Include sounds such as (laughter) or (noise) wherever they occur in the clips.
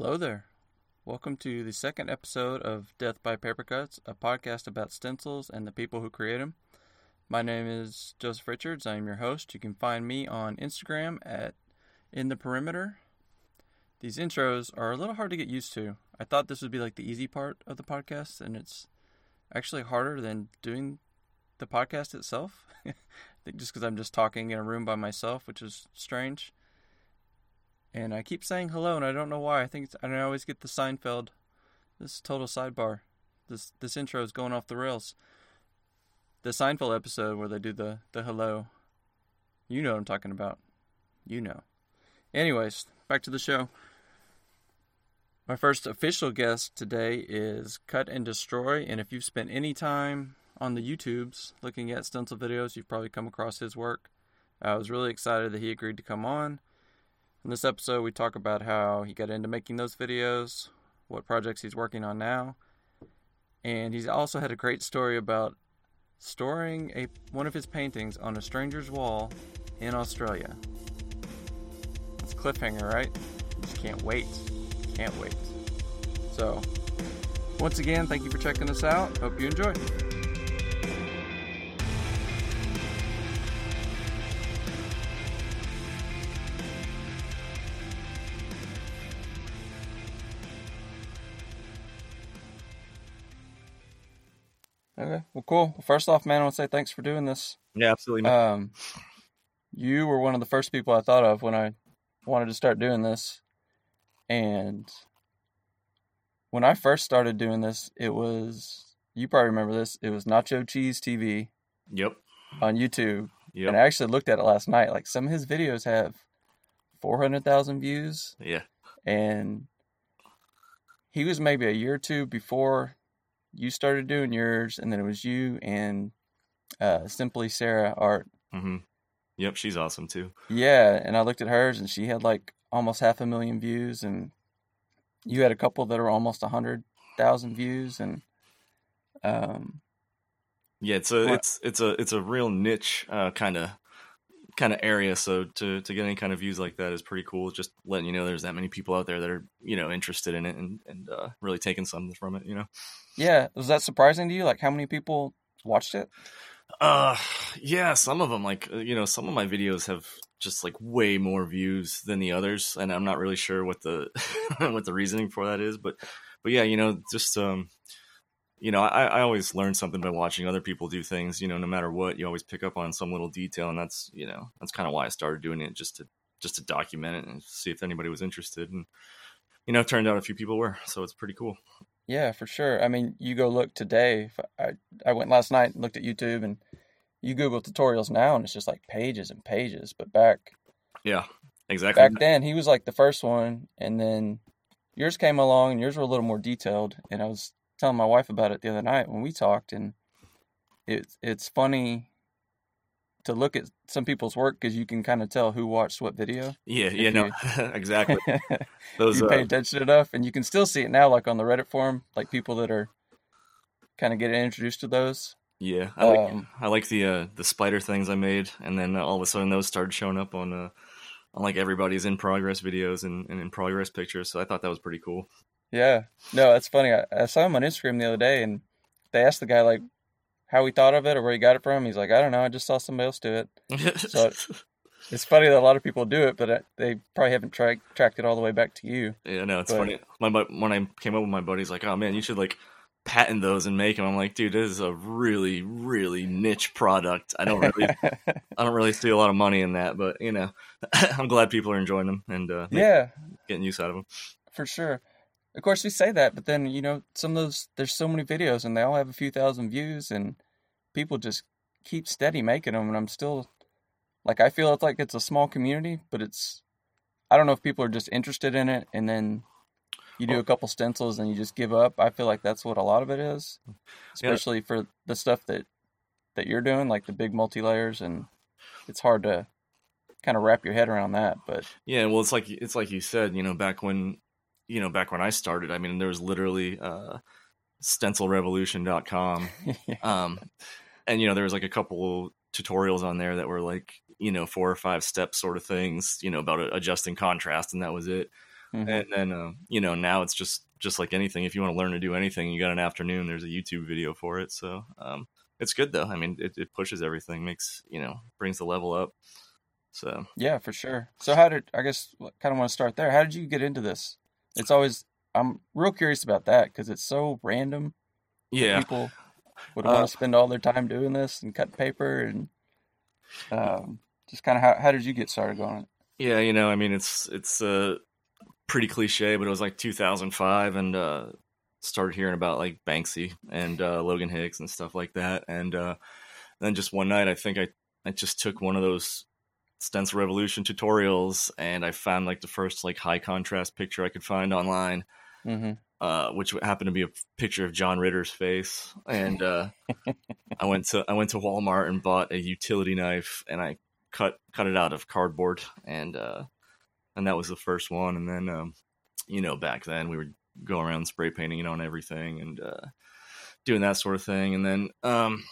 Hello there. Welcome to the second episode of Death by Paper Cuts, a podcast about stencils and the people who create them. My name is Joseph Richards. I am your host. You can find me on Instagram at In the Perimeter. These intros are a little hard to get used to. I thought this would be like the easy part of the podcast, and it's actually harder than doing the podcast itself. (laughs) I think just because I'm just talking in a room by myself, which is strange and I keep saying hello, and I don't know why. I think I always get the Seinfeld. This total sidebar. This this intro is going off the rails. The Seinfeld episode where they do the the hello. You know what I'm talking about. You know. Anyways, back to the show. My first official guest today is Cut and Destroy, and if you've spent any time on the YouTubes looking at stencil videos, you've probably come across his work. I was really excited that he agreed to come on. In this episode, we talk about how he got into making those videos, what projects he's working on now, and he's also had a great story about storing a one of his paintings on a stranger's wall in Australia. It's cliffhanger, right? Just can't wait. Can't wait. So, once again, thank you for checking us out. Hope you enjoy. Okay. Well, cool. Well, first off, man, I want to say thanks for doing this. Yeah, absolutely. man. Um, you were one of the first people I thought of when I wanted to start doing this, and when I first started doing this, it was you probably remember this. It was Nacho Cheese TV yep. on YouTube, Yep. and I actually looked at it last night. Like some of his videos have four hundred thousand views, yeah. and he was maybe a year or two before you started doing yours, and then it was you and uh, Simply Sarah Art. Mm-hmm. Yep. She's awesome too. Yeah, and I looked at hers, and she had like almost half a million views, and you had a couple that are almost a hundred thousand views, and um, Yeah. It's a it's it's a it's a real niche uh, kind of kind of area. So to to get any kind of views like that is pretty cool. Just letting you know there's that many people out there that are you know interested in it and and uh, really taking something from it. You know. yeah, was that surprising to you? Like how many people watched it? Uh, yeah, some of them like uh, you know some of my videos have just like way more views than the others, and I'm not really sure what the (laughs) what the reasoning for that is, but but yeah, you know, just um, you know, I, I always learn something by watching other people do things. You know, no matter what, you always pick up on some little detail, and that's you know that's kind of why I started doing it just to just to document it and see if anybody was interested, and you know, it turned out a few people were, so it's pretty cool. Yeah, for sure. I mean, you go look today. I I went last night and looked at YouTube, and you Google tutorials now, and it's just like pages and pages. But back Yeah, exactly. back then, he was like the first one, and then yours came along, and yours were a little more detailed. And I was telling my wife about it the other night when we talked, and it's it's funny to look at some people's work because you can kind of tell who watched what video. yeah, yeah, (laughs) (laughs) if no, exactly. Those you uh, pay attention enough, and you can still see it now, like on the Reddit forum, like people that are kind of getting introduced to those. Yeah, I like Um, I like the uh, the spider things I made, and then all of a sudden those started showing up on uh, on like everybody's in progress videos and, and in progress pictures. So I thought that was pretty cool. Yeah, no, that's funny. I, I saw him on Instagram the other day, and they asked the guy like how he thought of it or where he got it from. He's like, I don't know, I just saw somebody else do it. (laughs) So- It's funny that a lot of people do it, but uh, they probably haven't tracked tracked it all the way back to you. yeah, no, it's but- funny. My bu- when I came up with my buddies, like, oh man, you should like patent those and make them. I'm like, dude, this is a really really niche product. I don't really (laughs) I don't really see a lot of money in that, but you know, (laughs) I'm glad people are enjoying them and uh, yeah, getting use out of them. for sure. Of course, we say that, but then you know, some of those there's so many videos, and they all have a few thousand views, and people just keep steady making them, and I'm still like, I feel it's like it's a small community, but it's I don't know if people are just interested in it, and then you do Well- a couple stencils and you just give up. I feel like that's what a lot of it is, mm. Yeah. especially for the stuff that that you're doing, like the big multi layers, and it's hard to kind of wrap your head around that. But Yeah, well, it's like it's like you said, you know, back when, you know, back when I started, I mean, there was literally uh, stencilrevolution.com, (laughs) um, and you know, there was like a couple tutorials on there that were like, you know, four or five step sort of things, you know, about adjusting contrast, and that was it. mm-hmm. and then uh, you know now it's just just like anything. If you want to learn to do anything, you got an afternoon. There's a YouTube video for it, so um, it's good though. I mean, it, it pushes everything, makes you know, brings the level up. So yeah, for sure. So how did I guess kind of want to start there? How did you get into this? It's always I'm real curious about that because it's so random. Yeah, people would uh, want to spend all their time doing this and cut paper and um, just kind of how how did you get started going? Yeah, you know, I mean, it's it's uh, pretty cliche, but it was like 2005, and uh, started hearing about like Banksy and uh, Logan Hicks and stuff like that, and uh, then just one night, I think I I just took one of those stencil revolution tutorials and i found like the first like high contrast picture i could find online mm-hmm. uh, which happened to be a picture of john ritter's face. And uh, (laughs) i went to i went to walmart and bought a utility knife and i cut cut it out of cardboard and uh, and that was the first one. And then um, you know back then we would go around spray painting it on everything and uh, doing that sort of thing. And then um,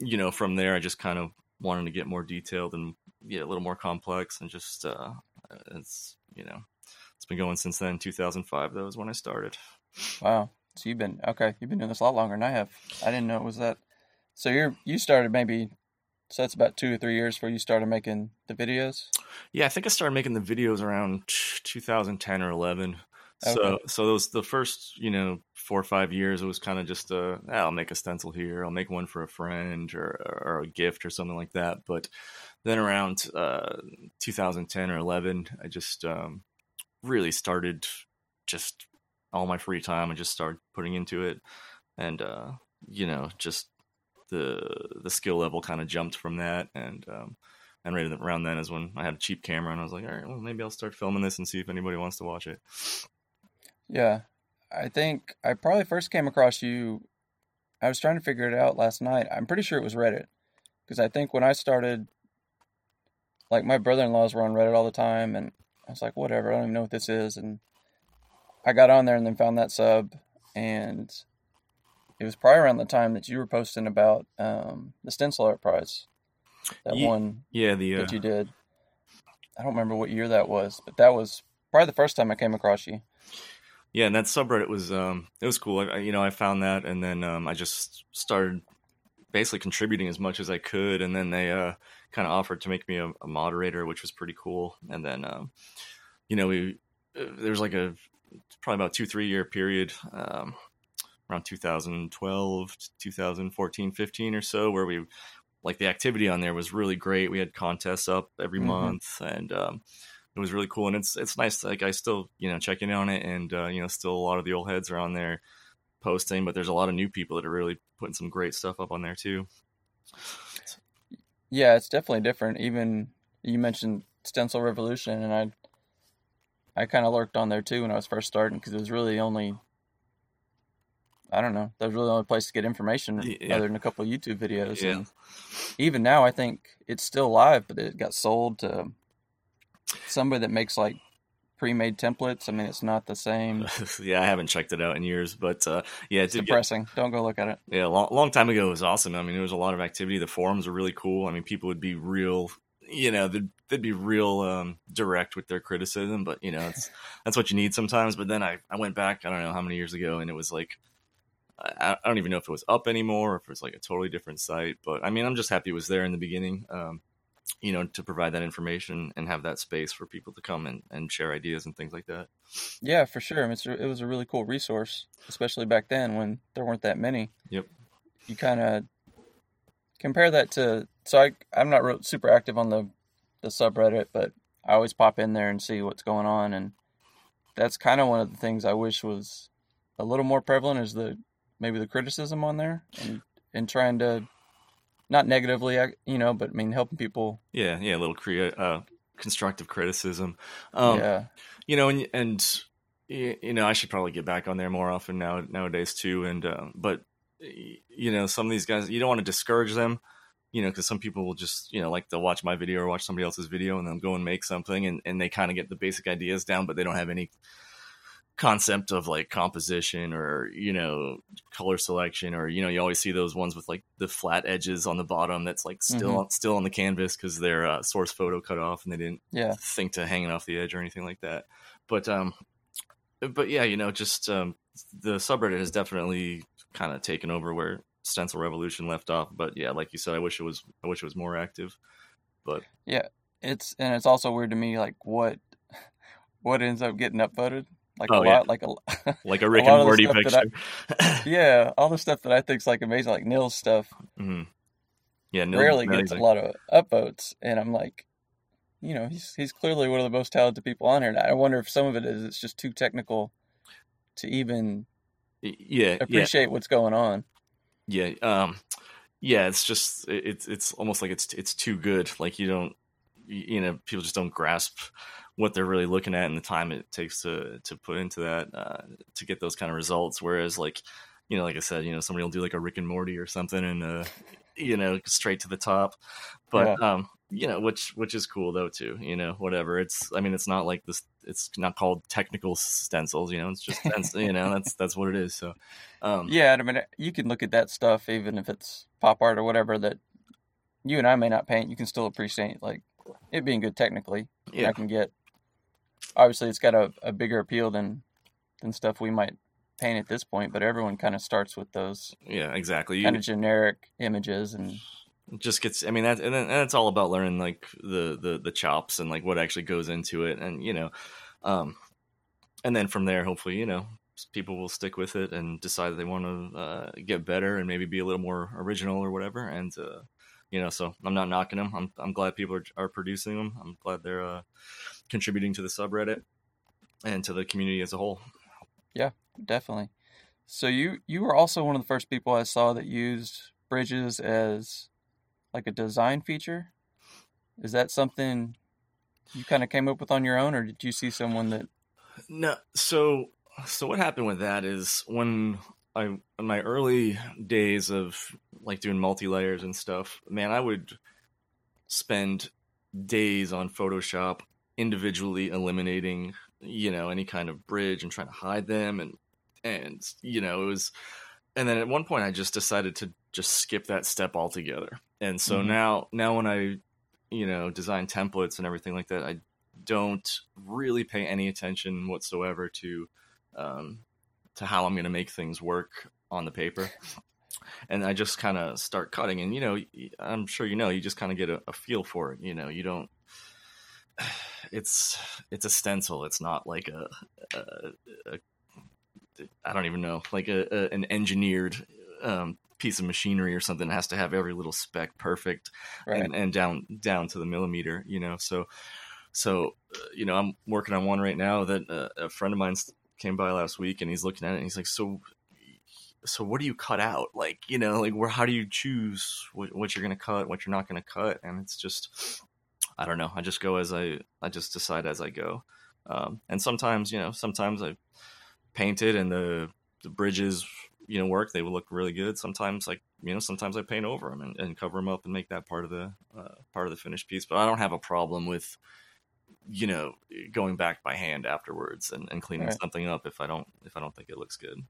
you know from there i just kind of wanted to get more detailed and yeah, a little more complex and just uh, it's you know it's been going since then. 2005 that was when I started. Wow. So you've been okay. You've been doing this a lot longer than I have. I didn't know it was that. So you're you started maybe. So that's about two or three years before you started making the videos. Yeah, I think I started making the videos around 2010 or 11. Okay. So so those the first you know four or five years it was kind of just a ah, I'll make a stencil here I'll make one for a friend or or a gift or something like that. But then around uh, 2010 or 11, I just um, really started just all my free time. I just started putting into it, and uh, you know, just the the skill level kind of jumped from that. And um, and right around then is when I had a cheap camera, and I was like, all right, well, maybe I'll start filming this and see if anybody wants to watch it. Yeah, I think I probably first came across you. I was trying to figure it out last night. I'm pretty sure it was Reddit because I think when I started like my brother-in-laws were on Reddit all the time, and I was like, whatever, I don't even know what this is, and I got on there and then found that sub, and it was probably around the time that you were posting about um, the stencil art prize, that yeah, one, yeah, the uh... that you did. I don't remember what year that was, but that was probably the first time I came across you. Yeah, and that subreddit was um, it was cool. I, you know, I found that, and then um, I just started basically contributing as much as I could, and then they uh, kind of offered to make me a, a, moderator, which was pretty cool. And then, um, you know, we uh, there's like a probably about two three year period um, around 2012 2014 15 or so where we like the activity on there was really great we had contests up every mm-hmm. month and um, it was really cool and it's it's nice like i still you know check in on it and uh, you know still a lot of the old heads are on there posting but there's a lot of new people that are really putting some great stuff up on there too yeah, it's definitely different. Even you mentioned Stencil Revolution, and I I kind of lurked on there too when I was first starting because it was really only I don't know that was really the only place to get information yeah. other than a couple of YouTube videos. Yeah. And even now, I think it's still live, but it got sold to somebody that makes like pre-made templates. I mean, it's not the same. (laughs) yeah, I haven't checked it out in years, but uh, yeah, it's depressing. Get, Don't go look at it. Yeah, a long, long time ago it was awesome. I mean, there was a lot of activity. The forums were really cool. I mean, people would be real. You know, they'd, they'd be real um, direct with their criticism, but you know, it's that's what you need sometimes. But then I, I went back, I don't know how many years ago, and it was like I, I don't even know if it was up anymore or if it was like a totally different site. But I mean, I'm just happy it was there in the beginning. Um, you know, to provide that information and have that space for people to come and, and share ideas and things like that. Yeah, for sure. It's it was a really cool resource, especially back then when there weren't that many. Yep. You kind of compare that to so I I'm not super active on the the subreddit, but I always pop in there and see what's going on, and that's kind of one of the things I wish was a little more prevalent is the maybe the criticism on there and and trying to not negatively, you know, but I mean helping people. Yeah, yeah, a little create uh, constructive criticism. Um, yeah, you know, and and you know, I should probably get back on there more often now nowadays too. And uh, but you know, some of these guys, you don't want to discourage them. You know, because some people will just, you know, like they'll watch my video or watch somebody else's video and they'll go and make something and, and they kind of get the basic ideas down, but they don't have any concept of like composition or you know color selection or you know you always see those ones with like the flat edges on the bottom that's like still mm-hmm. still on the canvas because their uh, source photo cut off and they didn't yeah think to hang it off the edge or anything like that but um but yeah, you know, just um, the subreddit has definitely kind of taken over where Stencil Revolution left off. But yeah, like you said, I wish it was I wish it was more active. But yeah, it's and it's also weird to me like what (laughs) what ends up getting upvoted. Like oh, a yeah. lot, like a (laughs) like a Rick a and Morty picture. I, (laughs) yeah, all the stuff that I think is like amazing, like Nils stuff. Mm-hmm. Yeah, Nils rarely gets a lot of upvotes, and I'm like, you know, he's he's clearly one of the most talented people on here. And I wonder if some of it is it's just too technical to even yeah appreciate yeah. what's going on. Yeah, um, yeah, it's just it's it's almost like it's it's too good. Like you don't you know people just don't grasp what they're really looking at and the time it takes to to put into that uh, to get those kind of results. Whereas like you know, like I said, you know, somebody will do like a Rick and Morty or something and uh, you know straight to the top. But yeah. um, you know, which which is cool though too. You know, whatever. It's I mean, it's not like this. It's not called technical stencils. You know, it's just (laughs) stencil, you know that's that's what it is. So um, yeah, I mean, you can look at that stuff even if it's pop art or whatever that you and I may not paint. You can still appreciate like it being good technically. Yeah, I can get. Obviously, it's got a, a bigger appeal than than stuff we might paint at this point, but everyone kind of starts with those. Yeah, exactly. Kind of generic images and just gets i mean that and, then, and it's all about learning like the, the the chops and like what actually goes into it and you know um and then from there hopefully you know people will stick with it and decide that they want to uh, get better and maybe be a little more original or whatever and uh you know so i'm not knocking them i'm, I'm glad people are, are producing them i'm glad they're uh contributing to the subreddit and to the community as a whole yeah definitely so you you were also one of the first people i saw that used bridges as like a design feature? Is that something you kind of came up with on your own, or did you see someone that? No. So, so what happened with that is when I in my early days of like doing multi layers and stuff, man, I would spend days on Photoshop individually eliminating, you know, any kind of bridge and trying to hide them and and you know, it was and then at one point I just decided to just skip that step altogether. And so mm-hmm. now now when I you know design templates and everything like that, I don't really pay any attention whatsoever to um, to how I'm going to make things work on the paper. And I just kind of start cutting, and you know, I'm sure you know, you just kind of get a, a feel for it. You know, you don't (sighs) it's it's a stencil. It's not like a, a, a I don't even know, like a, a an engineered um, piece of machinery or something that has to have every little spec perfect right. and, and down down to the millimeter. You know, so so uh, you know, I'm working on one right now that uh, a friend of mine came by last week and he's looking at it and he's like, so so what do you cut out like you know like where how do you choose what, what you're going to cut what you're not going to cut and it's just i don't know. I just go as i i just decide as i go. Um, and sometimes you know sometimes i painted and the the bridges you know work. They will look really good. Sometimes like you know sometimes i paint over them and, and cover them up and make that part of the uh, part of the finished piece. But i don't have a problem with you know going back by hand afterwards and, and cleaning right. something up if i don't if i don't think it looks good.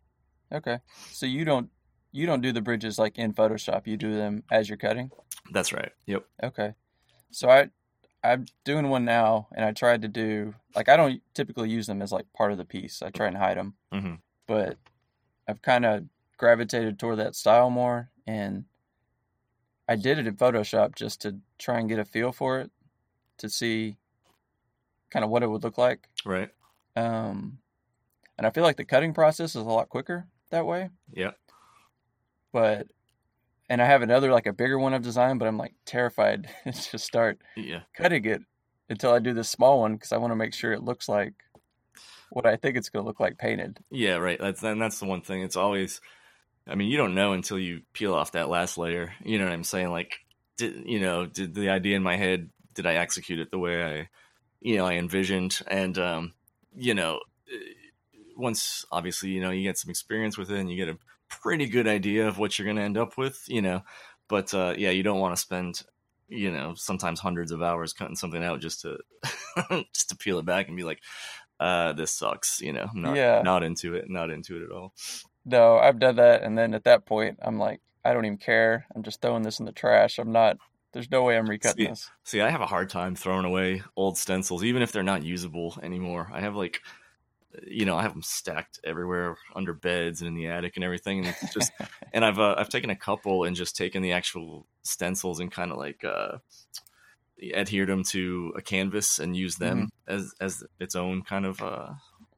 Okay. So you don't you don't do the bridges like in photoshop. You do them as you're cutting? That's right. Yep. Okay. So i I'm doing one now, and I tried to do like I don't typically use them as like part of the piece. I try and hide them, mm-hmm. but I've kind of gravitated toward that style more, and I did it in Photoshop just to try and get a feel for it, to see kind of what it would look like. Right. Um, and I feel like the cutting process is a lot quicker that way. Yeah. But and I have another like a bigger one I've designed, but I'm like terrified (laughs) to start yeah. cutting it until I do this small one because I want to make sure it looks like what I think it's going to look like painted. Yeah, right. That's and that's the one thing. It's always, I mean, you don't know until you peel off that last layer. You know what I'm saying? Like, did you know? Did the idea in my head? Did I execute it the way I, you know, I envisioned? And um, you know, eh, once obviously you know you get some experience with it and you get a pretty good idea of what you're going to end up with, you know. But uh, yeah, you don't want to spend, you know, sometimes hundreds of hours cutting something out just to (laughs) just to peel it back and be like, uh, this sucks, you know. not, yeah. not into it, not into it at all. No, I've done that, and then at that point, I'm like, I don't even care. I'm just throwing this in the trash. I'm not. There's no way I'm recutting see, this. See, I have a hard time throwing away old stencils, even if they're not usable anymore. I have like you know, I have them stacked everywhere under beds and in the attic and everything. And it's just, (laughs) and I've uh, I've taken a couple and just taken the actual stencils and kind of like uh, adhered them to a canvas and used them mm-hmm. as as its own kind of uh,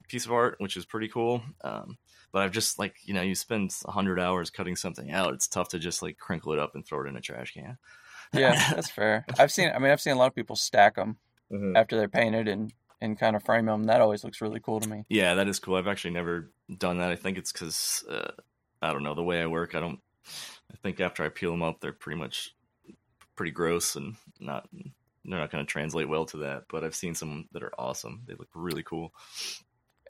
piece of art, which is pretty cool. Um, but I've just like you know, you spend a hundred hours cutting something out. It's tough to just like crinkle it up and throw it in a trash can. yeah, that's fair. I've (laughs) seen. I mean, I've seen a lot of people stack them mm-hmm. after they're painted and and kind of frame them. That always looks really cool to me. Yeah, that is cool. I've actually never done that. I think it's because uh, I don't know the way I work. I don't. I think after I peel them up, they're pretty much pretty gross and not. They're not going to translate well to that. But I've seen some that are awesome. They look really cool.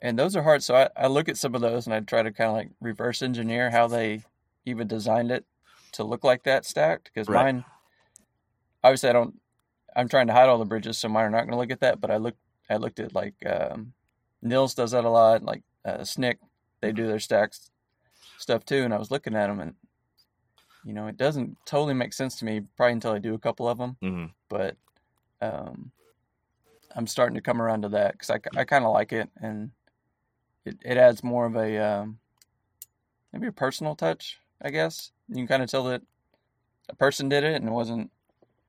And those are hard. So I, I look at some of those and I try to kind of like reverse engineer how they even designed it to look like that stacked. Because right. mine, obviously, I don't. I'm trying to hide all the bridges, so mine are not going to look at that. But I look I looked at like um, Nils does that a lot, like uh, Snik, they do their stacks stuff too, and I was looking at them and you know it doesn't totally make sense to me probably until I do a couple of them, mm-hmm. but um, I'm starting to come around to that because I, I kind of like it and it, it adds more of a um, maybe a personal touch, I guess. You can kind of tell that a person did it and it wasn't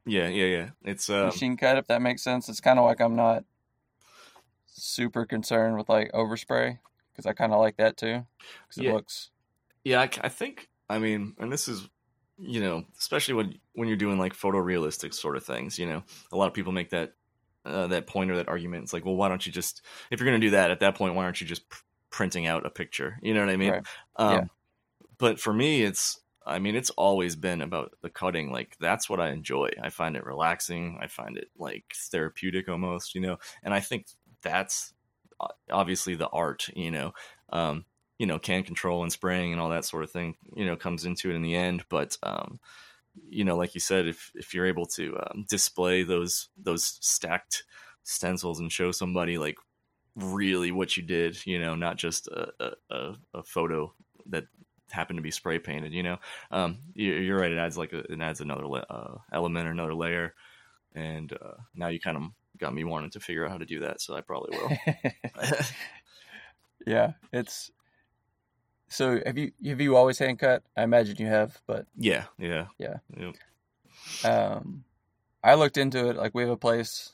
yeah, yeah, yeah. It's uh, machine cut. If that makes sense, it's kind of like I'm not super concerned with like overspray because I kind of like that too because yeah. it looks. Yeah, I, I, think. I mean, and this is, you know, especially when when you're doing like photorealistic sort of things. You know, a lot of people make that uh, that point or that argument. It's like, well, why don't you just if you're going to do that at that point, why aren't you just pr- printing out a picture? You know what I mean? Right. Um, yeah. But for me, it's I mean, it's always been about the cutting. Like that's what I enjoy. I find it relaxing. I find it like therapeutic almost, you know. And I think that's obviously the art, you know. Um, you know, can control and spraying and all that sort of thing, you know, comes into it in the end. But um, you know, like you said, if if you're able to um, display those those stacked stencils and show somebody like really what you did, you know, not just a, a, a photo that happened to be spray painted, you know, um, you're right. It adds like a, it adds another uh, element or another layer, and uh, now you kind of got me wanting to figure out how to do that, so I probably will. (laughs) yeah, it's so have you have you always hand cut? I imagine you have, but yeah, yeah, yeah. Yep. Um, I looked into it. Like we have a place.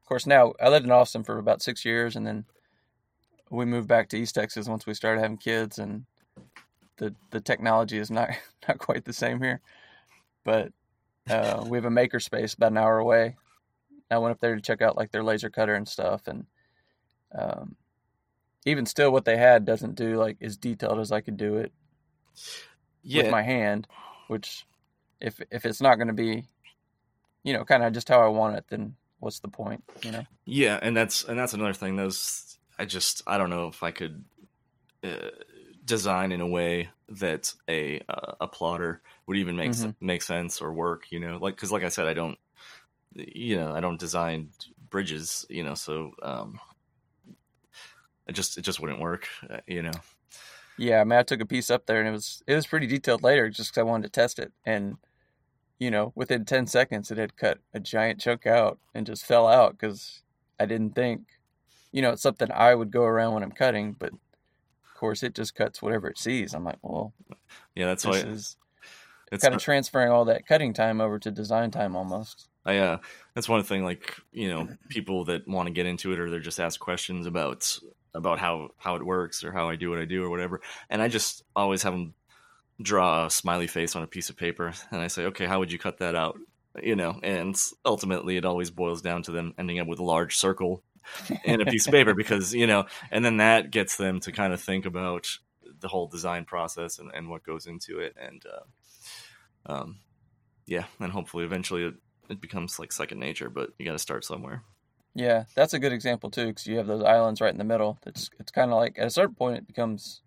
Of course, now I lived in Austin for about six years, and then we moved back to East Texas once we started having kids, and the the technology is not (laughs) not quite the same here. But uh, we have a maker space about an hour away, I went up there to check out like their laser cutter and stuff, and um, even still, what they had doesn't do like as detailed as I could do it yeah. with my hand. Which, if if it's not going to be, you know, kind of just how I want it, then what's the point? You know? Yeah, and that's and that's another thing. Those I just I don't know if I could. Uh, design in a way that a uh, a plotter would even make mm-hmm. make sense or work you know like because like i said i don't you know, I don't design bridges, you know, so um, it just it just wouldn't work, uh, you know. Yeah, I mean, I took a piece up there and it was it was pretty detailed later, just because I wanted to test it, and you know, within ten seconds, it had cut a giant chunk out and just fell out because I didn't think, you know, it's something I would go around when I'm cutting, but of course, it just cuts whatever it sees. I'm like, well, yeah, that's why. It's kind of transferring all that cutting time over to design time almost. I uh, that's one thing. Like you know, people that want to get into it or they're just ask questions about about how how it works or how I do what I do or whatever. And I just always have them draw a smiley face on a piece of paper, and I say, okay, how would you cut that out? You know, and ultimately, it always boils down to them ending up with a large circle in a piece of paper because you know, and then that gets them to kind of think about the whole design process and, and what goes into it, and uh, um, yeah, and hopefully, eventually, it it becomes like second nature, but you got to start somewhere. Yeah, that's a good example too, because you have those islands right in the middle. It's it's kind of like at a certain point it becomes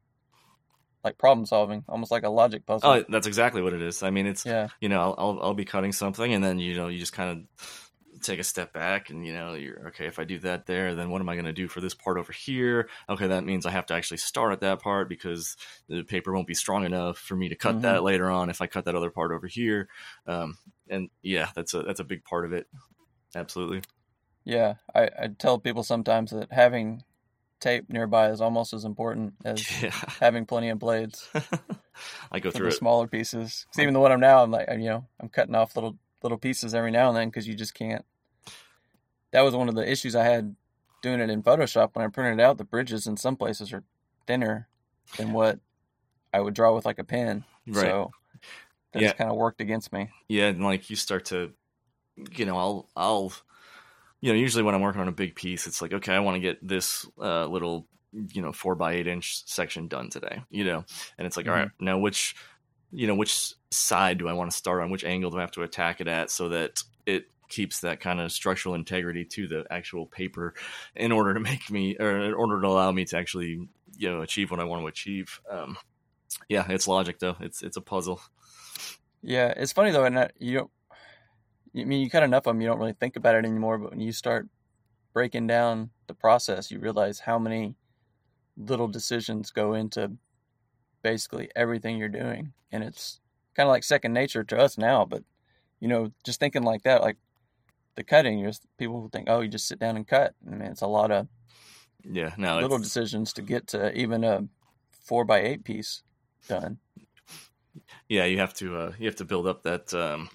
like problem solving, almost like a logic puzzle. Oh, that's exactly what it is. I mean, it's yeah. You know, I'll I'll, I'll be cutting something, and then you know you just kind of take a step back and you know you're okay if i do that there then what am i going to do for this part over here okay that means i have to actually start at that part because the paper won't be strong enough for me to cut mm-hmm. that later on if i cut that other part over here um, and yeah that's a that's a big part of it absolutely yeah I, I tell people sometimes that having tape nearby is almost as important as (laughs) Yeah. having plenty of blades (laughs) I go through the it. smaller pieces. 'Cause even the one I'm now, I'm like, you know, I'm cutting off little little pieces every now and then because you just can't. That was one of the issues I had doing it in Photoshop when I printed it out. The bridges in some places are thinner than what I would draw with like a pen. Right. So that Yeah. kind of worked against me. Yeah, and like you start to, you know, I'll, I'll, you know, usually when I'm working on a big piece, it's like, okay, I want to get this uh, little, you know, four by eight inch section done today, you know, and it's like, all right, now which, you know, which side do I want to start on? Which angle do I have to attack it at so that it keeps that kind of structural integrity to the actual paper in order to make me, or in order to allow me to actually, you know, achieve what I want to achieve. Um, yeah, it's logic though. It's it's a puzzle. Yeah, it's funny though, and that you don't. I mean, you cut enough of them, you don't really think about it anymore. But when you start breaking down the process, you realize how many little decisions go into basically everything you're doing, and it's kind of like second nature to us now. But you know, just thinking like that, like the cutting, you're, people will think, oh, you just sit down and cut. I mean, it's a lot of Yeah, no, little it's, decisions to get to even a four by eight piece done. Yeah you have to uh, you have to build up that um,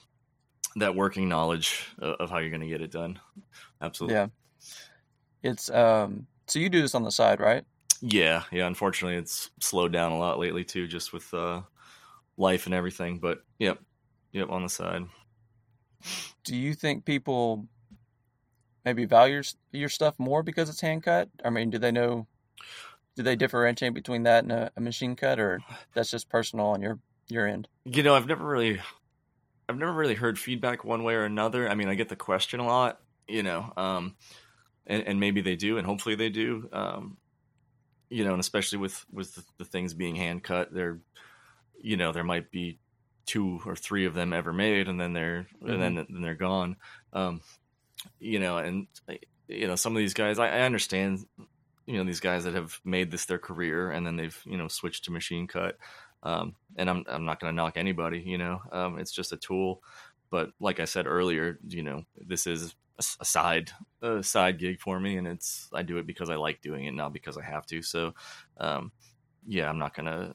that working knowledge of, of how you're going to get it done absolutely Yeah. It's um so you do this on the side, right? yeah yeah unfortunately it's slowed down a lot lately too just with uh, life and everything but yep yep on the side Do you think people maybe value your, your stuff more because it's hand cut? I mean, do they know do they differentiate between that and a, a machine cut or that's just personal on your your end? you know i've never really i've never really heard feedback one way or another. I mean i get the question a lot you know um and, and maybe they do and hopefully they do um you know and especially with with the, the things being hand cut they're you know there might be two or three of them ever made and then they're and then then they're gone. Um you know and you know some of these guys I, I understand you know these guys that have made this their career and then they've you know switched to machine cut um, and I'm I'm not going to knock anybody, you know. Um, it's just a tool, but like I said earlier, you know, this is a, side a side gig for me, and it's I do it because I like doing it, not because I have to. So, um, yeah, I'm not going to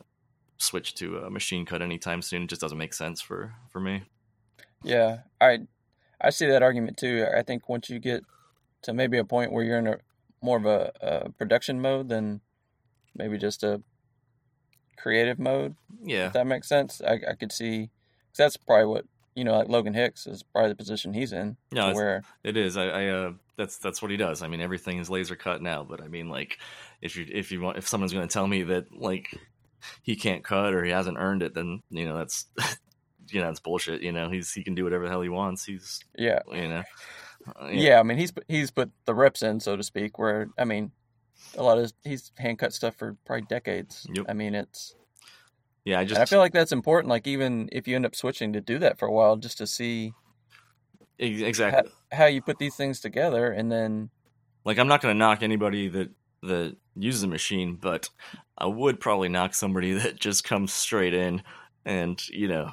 switch to a machine cut anytime soon. It just doesn't make sense for for me. Yeah, I I see that argument too. I think once you get to maybe a point where you're in a more of a, a production mode than maybe just a creative mode, Yeah, if that makes sense. I, I could see 'cause that's probably what you know, like Logan Hicks is probably the position he's in. No, where It is. I, I uh, that's that's what he does. I mean, everything is laser cut now. But I mean, like, if you if you want, if someone's going to tell me that like he can't cut or he hasn't earned it, then you know that's (laughs) you know that's bullshit. You know, he's he can do whatever the hell he wants. He's yeah, you know, uh, yeah. I mean, he's he's put the reps in, so to speak. Where I mean, a lot of he's hand cut stuff for probably decades. Yep. I mean, it's yeah. I just I feel like that's important. Like even if you end up switching to do that for a while, just to see ex- exactly. how you put these things together, and then Like, I'm not going to knock anybody that that uses a machine, but I would probably knock somebody (laughs) that just comes straight in and you know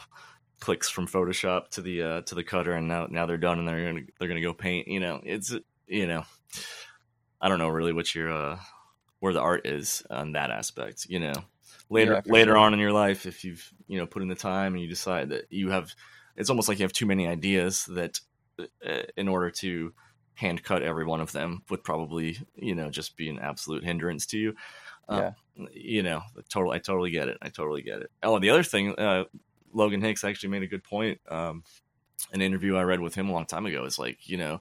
clicks from Photoshop to the uh, to the cutter, and now now they're done, and they're gonna they're gonna go paint. You know, it's you know, I don't know really what your uh, where the art is on that aspect. You know, later Yeah, later sure. on in your life, if you've you know put in the time and you decide that you have, it's almost like you have too many ideas that uh, in order to hand cut every one of them would probably you know just be an absolute hindrance to you. Yeah. you know, total. I totally get it. I totally get it. Oh, the other thing, uh, Logan Hicks actually made a good point. Um, an interview I read with him a long time ago is like, you know,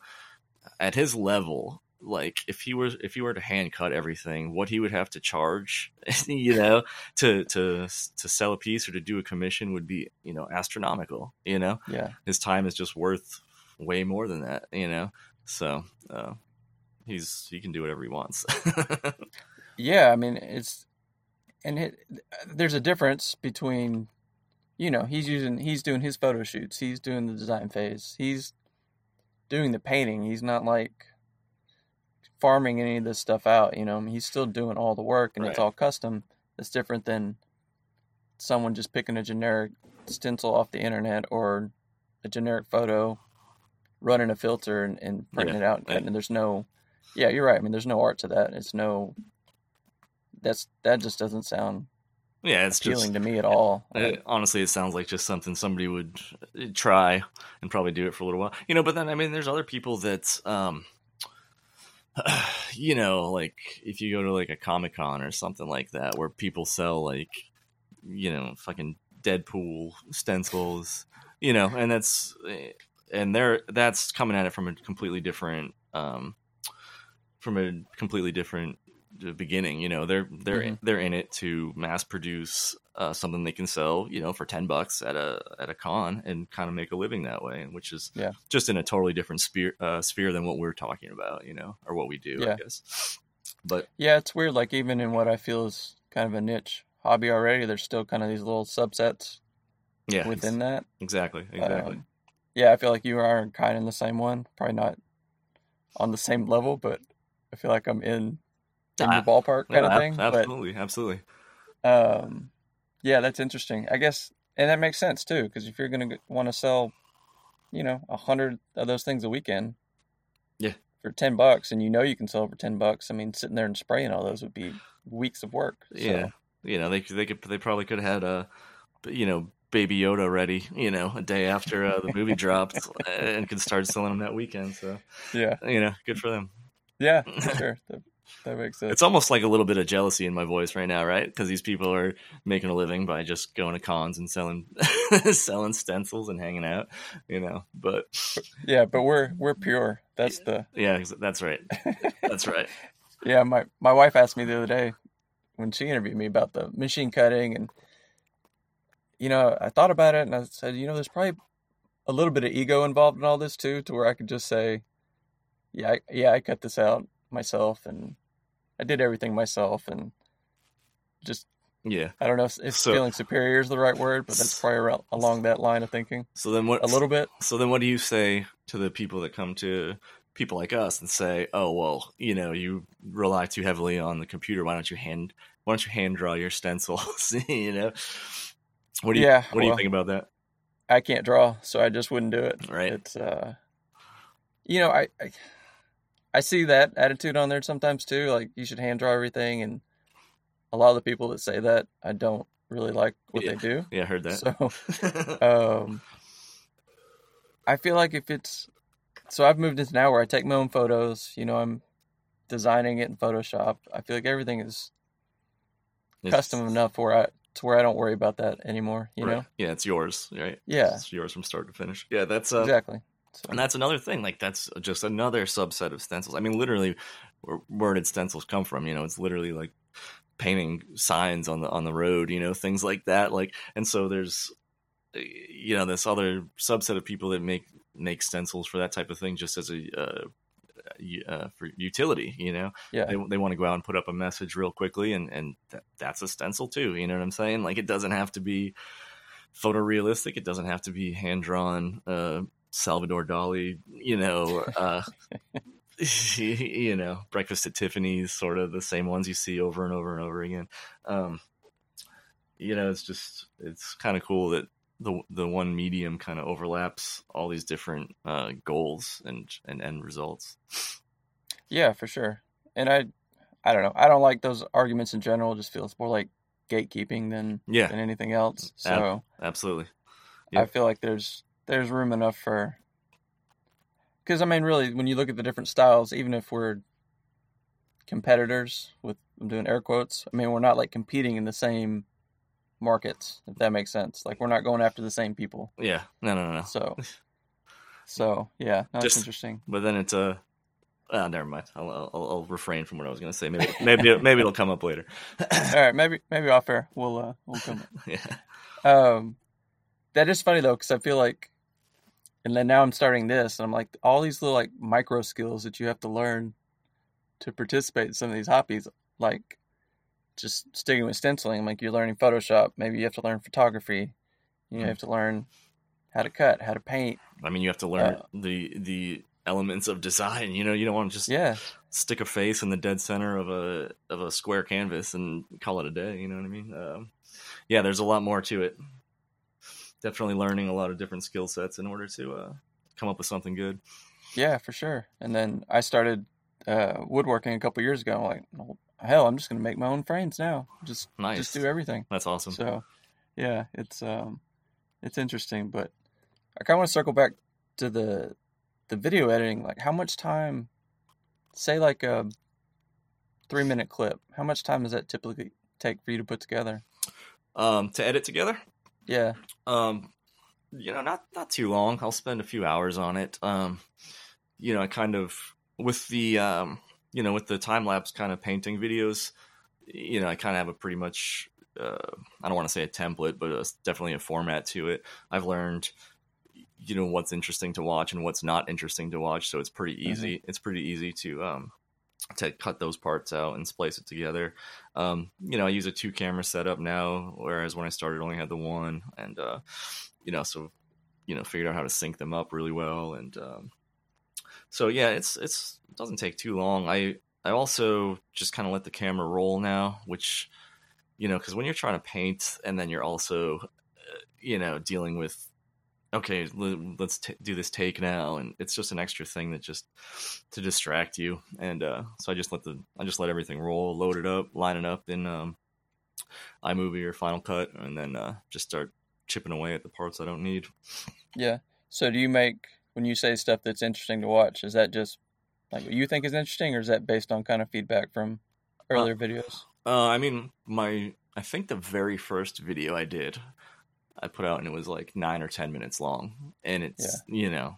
at his level, like if he were if he were to hand cut everything, what he would have to charge, (laughs) you know, to to to sell a piece or to do a commission would be, you know, astronomical. You know, yeah, his time is just worth way more than that. You know, so uh, he's he can do whatever he wants. (laughs) yeah. I mean, it's and it, there's a difference between you know he's using he's doing his photo shoots, he's doing the design phase, he's doing the painting. He's not like farming any of this stuff out. You know, I mean, he's still doing all the work, and it's all custom. It's different than someone just picking a generic stencil off the internet or a generic photo, running a filter and, and printing Yeah, it out and it. There's no, yeah, you're right. I mean, there's no art to that. It's no that's that just doesn't sound yeah, it's appealing just to me at all. Uh, honestly, it sounds like just something somebody would try and probably do it for a little while, you know. But then, I mean, there's other people that, um, (sighs) you know, like if you go to like a Comic Con or something like that, where people sell like, you know, fucking Deadpool stencils, you know, and that's eh, and they're that's coming at it from a completely different, um, from a completely different the beginning. You know, they're they're Mhm. they're in it to mass produce uh, something they can sell, you know, for ten bucks at a at a con and kind of make a living that way, which is Yeah. just in a totally different sphere uh, sphere than what we're talking about, you know, or what we do, Yeah. I guess. But Yeah, it's weird. Like even in what I feel is kind of a niche hobby already, there's still kind of these little subsets yeah, ex- within that. exactly, exactly. Um, yeah, I feel like you are kind of in the same one. Probably not on the same level, but I feel like I'm in in Ah, your ballpark kind No, of thing. But absolutely, absolutely. um, yeah, that's interesting. I guess, and that makes sense too, because if you're gonna want to sell, you know, a hundred of those things a weekend, Yeah. for ten bucks, and you know you can sell for ten bucks. I mean, sitting there and spraying all those would be weeks of work. So, Yeah, you know, they could- they could they probably could have had a, you know, Baby Yoda ready, you know, a day after uh, the movie dropped, and could start selling them that weekend. So yeah, you know, good for them. yeah, (laughs) for sure. That, makes sense. It's almost like a little bit of jealousy in my voice right now, right? Because these people are making a living by just going to cons and selling (laughs) selling stencils and hanging out, you know. But yeah, but we're we're pure. That's the yeah, that's right. That's right. (laughs) Yeah, my my wife asked me the other day when she interviewed me about the machine cutting, and you know, I thought about it, and I said, you know, there's probably a little bit of ego involved in all this too, to where I could just say, yeah, I, yeah, I cut this out myself, and I did everything myself, and just Yeah. I don't know if, if So- feeling superior is the right word, but that's probably around, along that line of thinking So then what? a little bit. So then, what do you say to the people that come to people like us and say, "Oh, well, you know, you rely too heavily on the computer. Why don't you hand Why don't you hand draw your stencils?" (laughs) you know. What do you Yeah, What do you think about that? I can't draw, so I just wouldn't do it. Right. It's uh you know, I, I I see that attitude on there sometimes too, like you should hand draw everything and a lot of the people that say that I don't really like what Yeah. they do. Yeah, I heard that. So (laughs) um I feel like if it's so I've moved into now where I take my own photos, you know, I'm designing it in Photoshop. I feel like everything is It's- custom enough where I to where I don't worry about that anymore, you right. know? Yeah, it's yours, right? Yeah. it's yours from start to finish. Yeah, that's uh, Exactly. So, And that's another thing. Like that's just another subset of stencils. I mean, literally, where, where did stencils come from? You know, it's literally like painting signs on the on the road. You know, things like that. Like, and so there's, you know, this other subset of people that make make stencils for that type of thing, just as a uh, uh, for utility. You know, yeah. they they want to go out and put up a message real quickly, and and that, that's a stencil too. You know what I'm saying? Like, it doesn't have to be photorealistic. It doesn't have to be hand drawn. Uh, Salvador Dali, you know, uh, (laughs) (laughs) you know, Breakfast at Tiffany's, sort of the same ones you see over and over and over again. Um, you know, it's just it's kind of cool that the the one medium kind of overlaps all these different uh, goals and and end results. Yeah, for sure. And I, I don't know. I don't like those arguments in general. It just feels more like gatekeeping than Yeah, than anything else. Ab- So absolutely. I feel like there's there's room enough for. Because I mean, really, when you look at the different styles, even if we're competitors with I'm doing air quotes, I mean, we're not like competing in the same markets. If that makes sense, like we're not going after the same people. Yeah, no, no, no, no. So, (laughs) so yeah, no, that's Just- interesting. But then it's a. Uh, never mind. I'll, I'll, I'll refrain from what I was going to say. Maybe, maybe, (laughs) maybe it'll come up later. All right, maybe maybe off air we'll uh, we'll come. (laughs) yeah. Um, that is funny though, because I feel like, and then now I'm starting this, and I'm like, all these little like micro skills that you have to learn to participate in some of these hobbies, like just sticking with stenciling, like you're learning Photoshop, maybe you have to learn photography, you, know, you have to learn how to cut, how to paint. I mean, you have to learn Uh, the the elements of design. You know, you don't want to just Yeah, stick a face in the dead center of a of a square canvas and call it a day. You know what I mean? Um, yeah, there's a lot more to it. Definitely learning a lot of different skill sets in order to uh, come up with something good. yeah, for sure. And then I started uh, woodworking a couple years ago. I'm like, well, hell, I'm just gonna make my own frames now. Just Nice. just do everything. That's awesome. So, yeah, it's um, it's interesting, but I kind of want to circle back to the the video editing. Like, how much time? Say like a three minute clip. How much time does that typically take for you to put together? Um, to edit together, Yeah. um, you know, not not too long. I'll spend a few hours on it. Um, you know, I kind of with the um, you know, with the time lapse kind of painting videos. You know, I kind of have a pretty much. Uh, I don't want to say a template, but it's definitely a format to it. I've learned, you know, what's interesting to watch and what's not interesting to watch. So it's pretty easy. It's pretty easy to um, to cut those parts out and splice it together. Um, you know, I use a two camera setup now, whereas when I started, I only had the one, and uh, you know, so you know, figured out how to sync them up really well, and um, so yeah, it's it's it doesn't take too long. I I also just kind of let the camera roll now, which you know, because when you're trying to paint and then you're also uh, you know dealing with okay let's t- do this take now and it's just an extra thing that just to distract you and uh so i just let the i just let everything roll load it up line it up in um imovie or final cut and then uh just start chipping away at the parts i don't need Yeah. So, do you make when you say stuff that's interesting to watch? Is that just like what you think is interesting, or is that based on kind of feedback from earlier videos? uh i mean my i think the very first video i did i put out and it was like nine or ten minutes long. And it's you know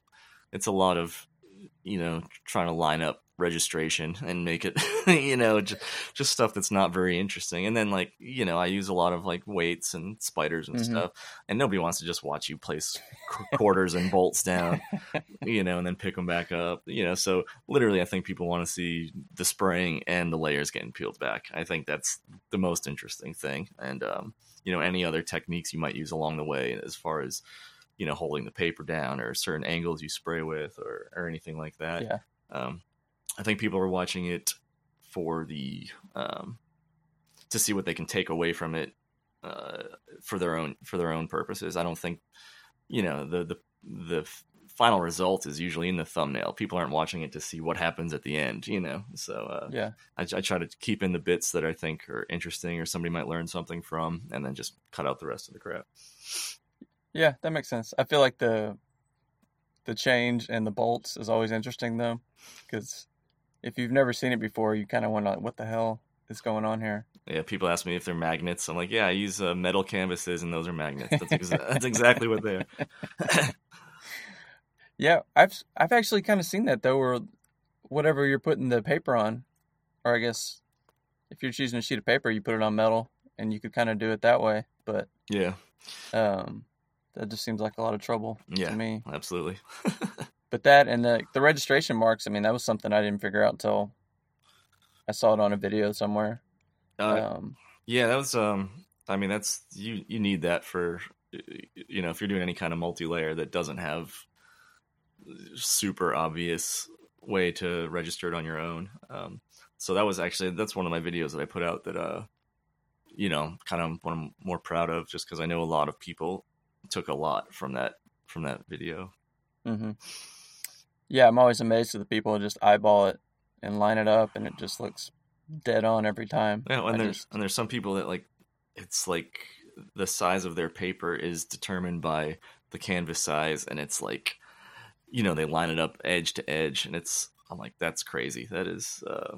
it's a lot of you know trying to line up registration and make it (laughs) you know just, just stuff that's not very interesting. And then like you know i use a lot of like weights and spiders and Mhm. stuff. And nobody wants to just watch you place quarters and bolts down (laughs) you know and then pick them back up you know. So literally i think people want to see the spraying and the layers getting peeled back. I think that's the most interesting thing. And um you know any other techniques you might use along the way as far as you know holding the paper down or certain angles you spray with or or anything like that Yeah. um i think people are watching it for the um to see what they can take away from it uh for their own for their own purposes i don't think you know the the the final result is usually in the thumbnail people aren't watching it to see what happens at the end you know so uh Yeah. I, I try to keep in the bits that I think are interesting or somebody might learn something from, and then just cut out the rest of the crap. Yeah, that makes sense. I feel like the the change and the bolts is always interesting though, because if you've never seen it before, you kind of wonder like, what the hell is going on here. Yeah, people ask me if they're magnets. I'm like, yeah, I use uh, metal canvases, and those are magnets. That's, exa- (laughs) that's exactly what they are. (laughs) Yeah, I've I've actually kind of seen that though, where whatever you're putting the paper on, or I guess if you're choosing a sheet of paper, you put it on metal, and you could kind of do it that way. But yeah, um, that just seems like a lot of trouble yeah, to me. absolutely. (laughs) But that and the the registration marks, I mean, that was something I didn't figure out until I saw it on a video somewhere. Uh, Um, yeah, that was. Um, I mean, that's you. You need that for, you know, if you're doing any kind of multi-layer that doesn't have super obvious way to register it on your own. Um, so that was actually that's one of my videos that I put out that uh, you know, kind of what I'm more proud of, just because I know a lot of people took a lot from that from that video. hmm Yeah, I'm always amazed at the people who just eyeball it and line it up, and it just looks dead on every time. Yeah, and I there's just- and there's some people that like it's like the size of their paper is determined by the canvas size, and it's like you know they line it up edge to edge, and it's I'm like that's crazy. That is uh,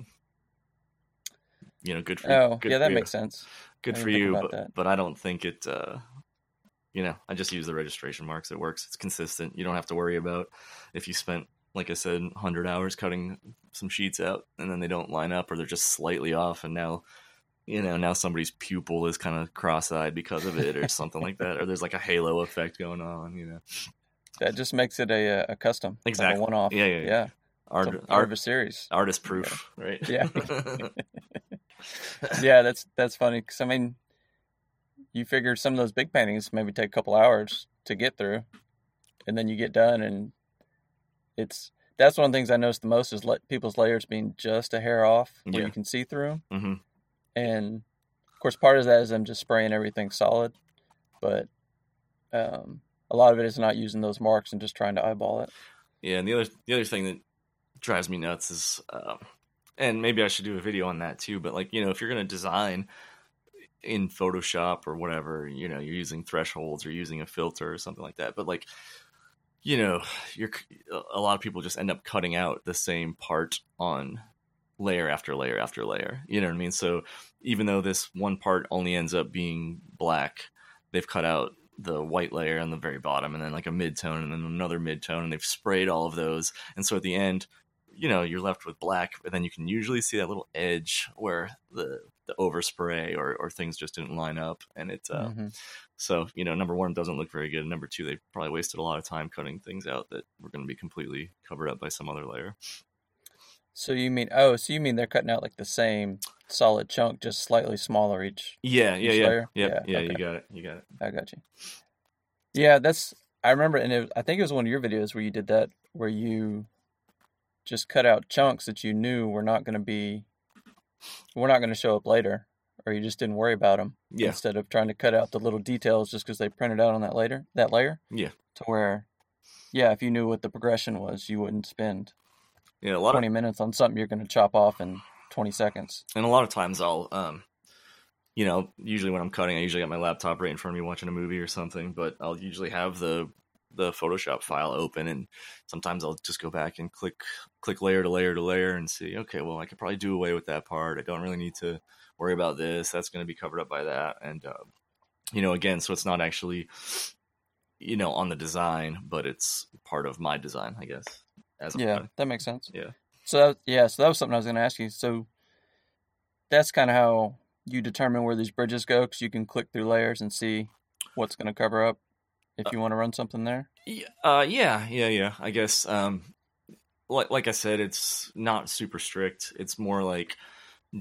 you know good for oh, good yeah, for that you. makes sense. good for you, but that. but I don't think it. Uh, you know, I just use the registration marks. It works. It's consistent. You don't have to worry about if you spent, like I said, hundred hours cutting some sheets out and then they don't line up or they're just slightly off, and now, you know, now somebody's pupil is kind of cross-eyed because of it or something like that, or there's like a halo effect going on. You know, That just makes it a a custom, like Exactly. a one off. Yeah, yeah, yeah. yeah. art, art, of a series. artist proof, right? Yeah. (laughs) (laughs) yeah, that's that's funny because I mean, you figure some of those big paintings maybe take a couple hours to get through, and then you get done, and it's that's one of the things I noticed the most is let people's layers being just a hair off where Yeah. you can see through 'em. hmm and of course part of that is them just spraying everything solid, but um, a lot of it is not using those marks and just trying to eyeball it. Yeah, and the other the other thing that drives me nuts is um, and maybe I should do a video on that too. But like you know, if you're gonna design in Photoshop or whatever, you know, you're using thresholds or using a filter or something like that. But like, you know, you're a lot of people just end up cutting out the same part on layer after layer after layer. You know what I mean? So even though this one part only ends up being black, they've cut out the white layer on the very bottom and then like a mid tone and then another mid tone and they've sprayed all of those. And so at the end, you know, you're left with black, but then you can usually see that little edge where the the overspray or, or things just didn't line up. And it, uh, mm-hmm. so, you know, number one doesn't look very good. Number two, they probably wasted a lot of time cutting things out that were going to be completely covered up by some other layer. So you mean, oh, so you mean they're cutting out like the same solid chunk, just slightly smaller each? Yeah, yeah, each yeah. Layer? yeah. Yeah, yeah, okay. you got it. You got it. I got you. Yeah, that's, I remember, and it, I think it was one of your videos where you did that, where you just cut out chunks that you knew were not going to be we're not going to show up later or you just didn't worry about them yeah. instead of trying to cut out the little details just because they printed out on that later that layer yeah to where yeah if you knew what the progression was you wouldn't spend yeah a lot 20 of... minutes on something you're going to chop off in 20 seconds and a lot of times i'll um you know usually when i'm cutting i usually got my laptop right in front of me watching a movie or something but i'll usually have the the Photoshop file open, and sometimes I'll just go back and click click layer to layer to layer and see. Okay, well, I could probably do away with that part. I don't really need to worry about this. That's going to be covered up by that, and uh, you know, again, so it's not actually you know on the design, but it's part of my design, I guess. As yeah, that makes sense. Yeah. So that, yeah, so that was something I was going to ask you. So that's kind of how you determine where these bridges go, because you can click through layers and see what's going to cover up if uh, you want to run something there. Uh, yeah, yeah, yeah. I guess. Um, like like I said, it's not super strict. It's more like,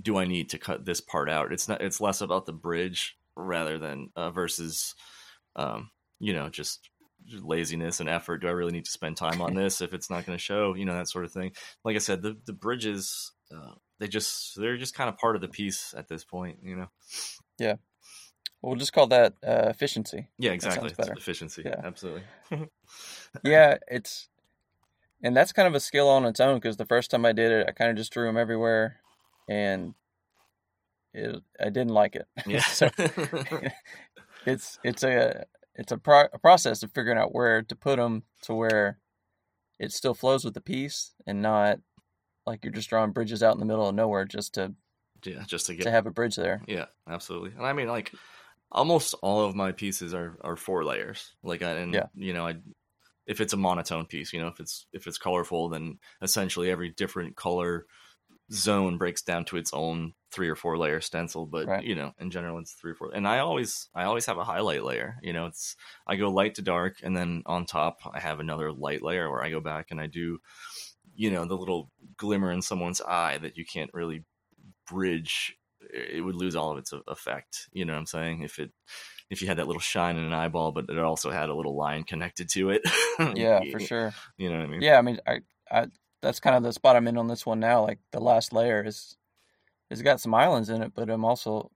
do I need to cut this part out? It's not. It's less about the bridge rather than uh, versus, um, you know, just laziness and effort. Do I really need to spend time on (laughs) this if it's not going to show? You know, that sort of thing. Like I said, the the bridges, uh, they just they're just kind of part of the piece at this point. You know. Yeah. We'll just call that uh, efficiency. Yeah, exactly. efficiency. Yeah, absolutely. (laughs) yeah, it's and that's kind of a skill on its own because the first time I did it, I kind of just drew them everywhere, and it, I didn't like it. (laughs) Yeah. so it's it's a it's a, pro- a process of figuring out where to put them to where it still flows with the piece and not like you're just drawing bridges out in the middle of nowhere just to yeah just to get to have a bridge there. Yeah, absolutely. And I mean like almost all of my pieces are are four layers. Like, I, and yeah. you know, I if it's a monotone piece, you know, if it's if it's colorful, then essentially every different color zone breaks down to its own three or four layer stencil but right. you know in general it's three or four and i always i always have a highlight layer you know it's i go light to dark and then on top i have another light layer where i go back and i do you know the little glimmer in someone's eye that you can't really bridge it would lose all of its effect. You know what I'm saying? If it if you had that little shine in an eyeball, but it also had a little line connected to it. (laughs) yeah, for sure. You know what I mean? Yeah, I mean, I, I that's kind of the spot I'm in on this one now. Like the last layer is, it's got some islands in it, but I'm also,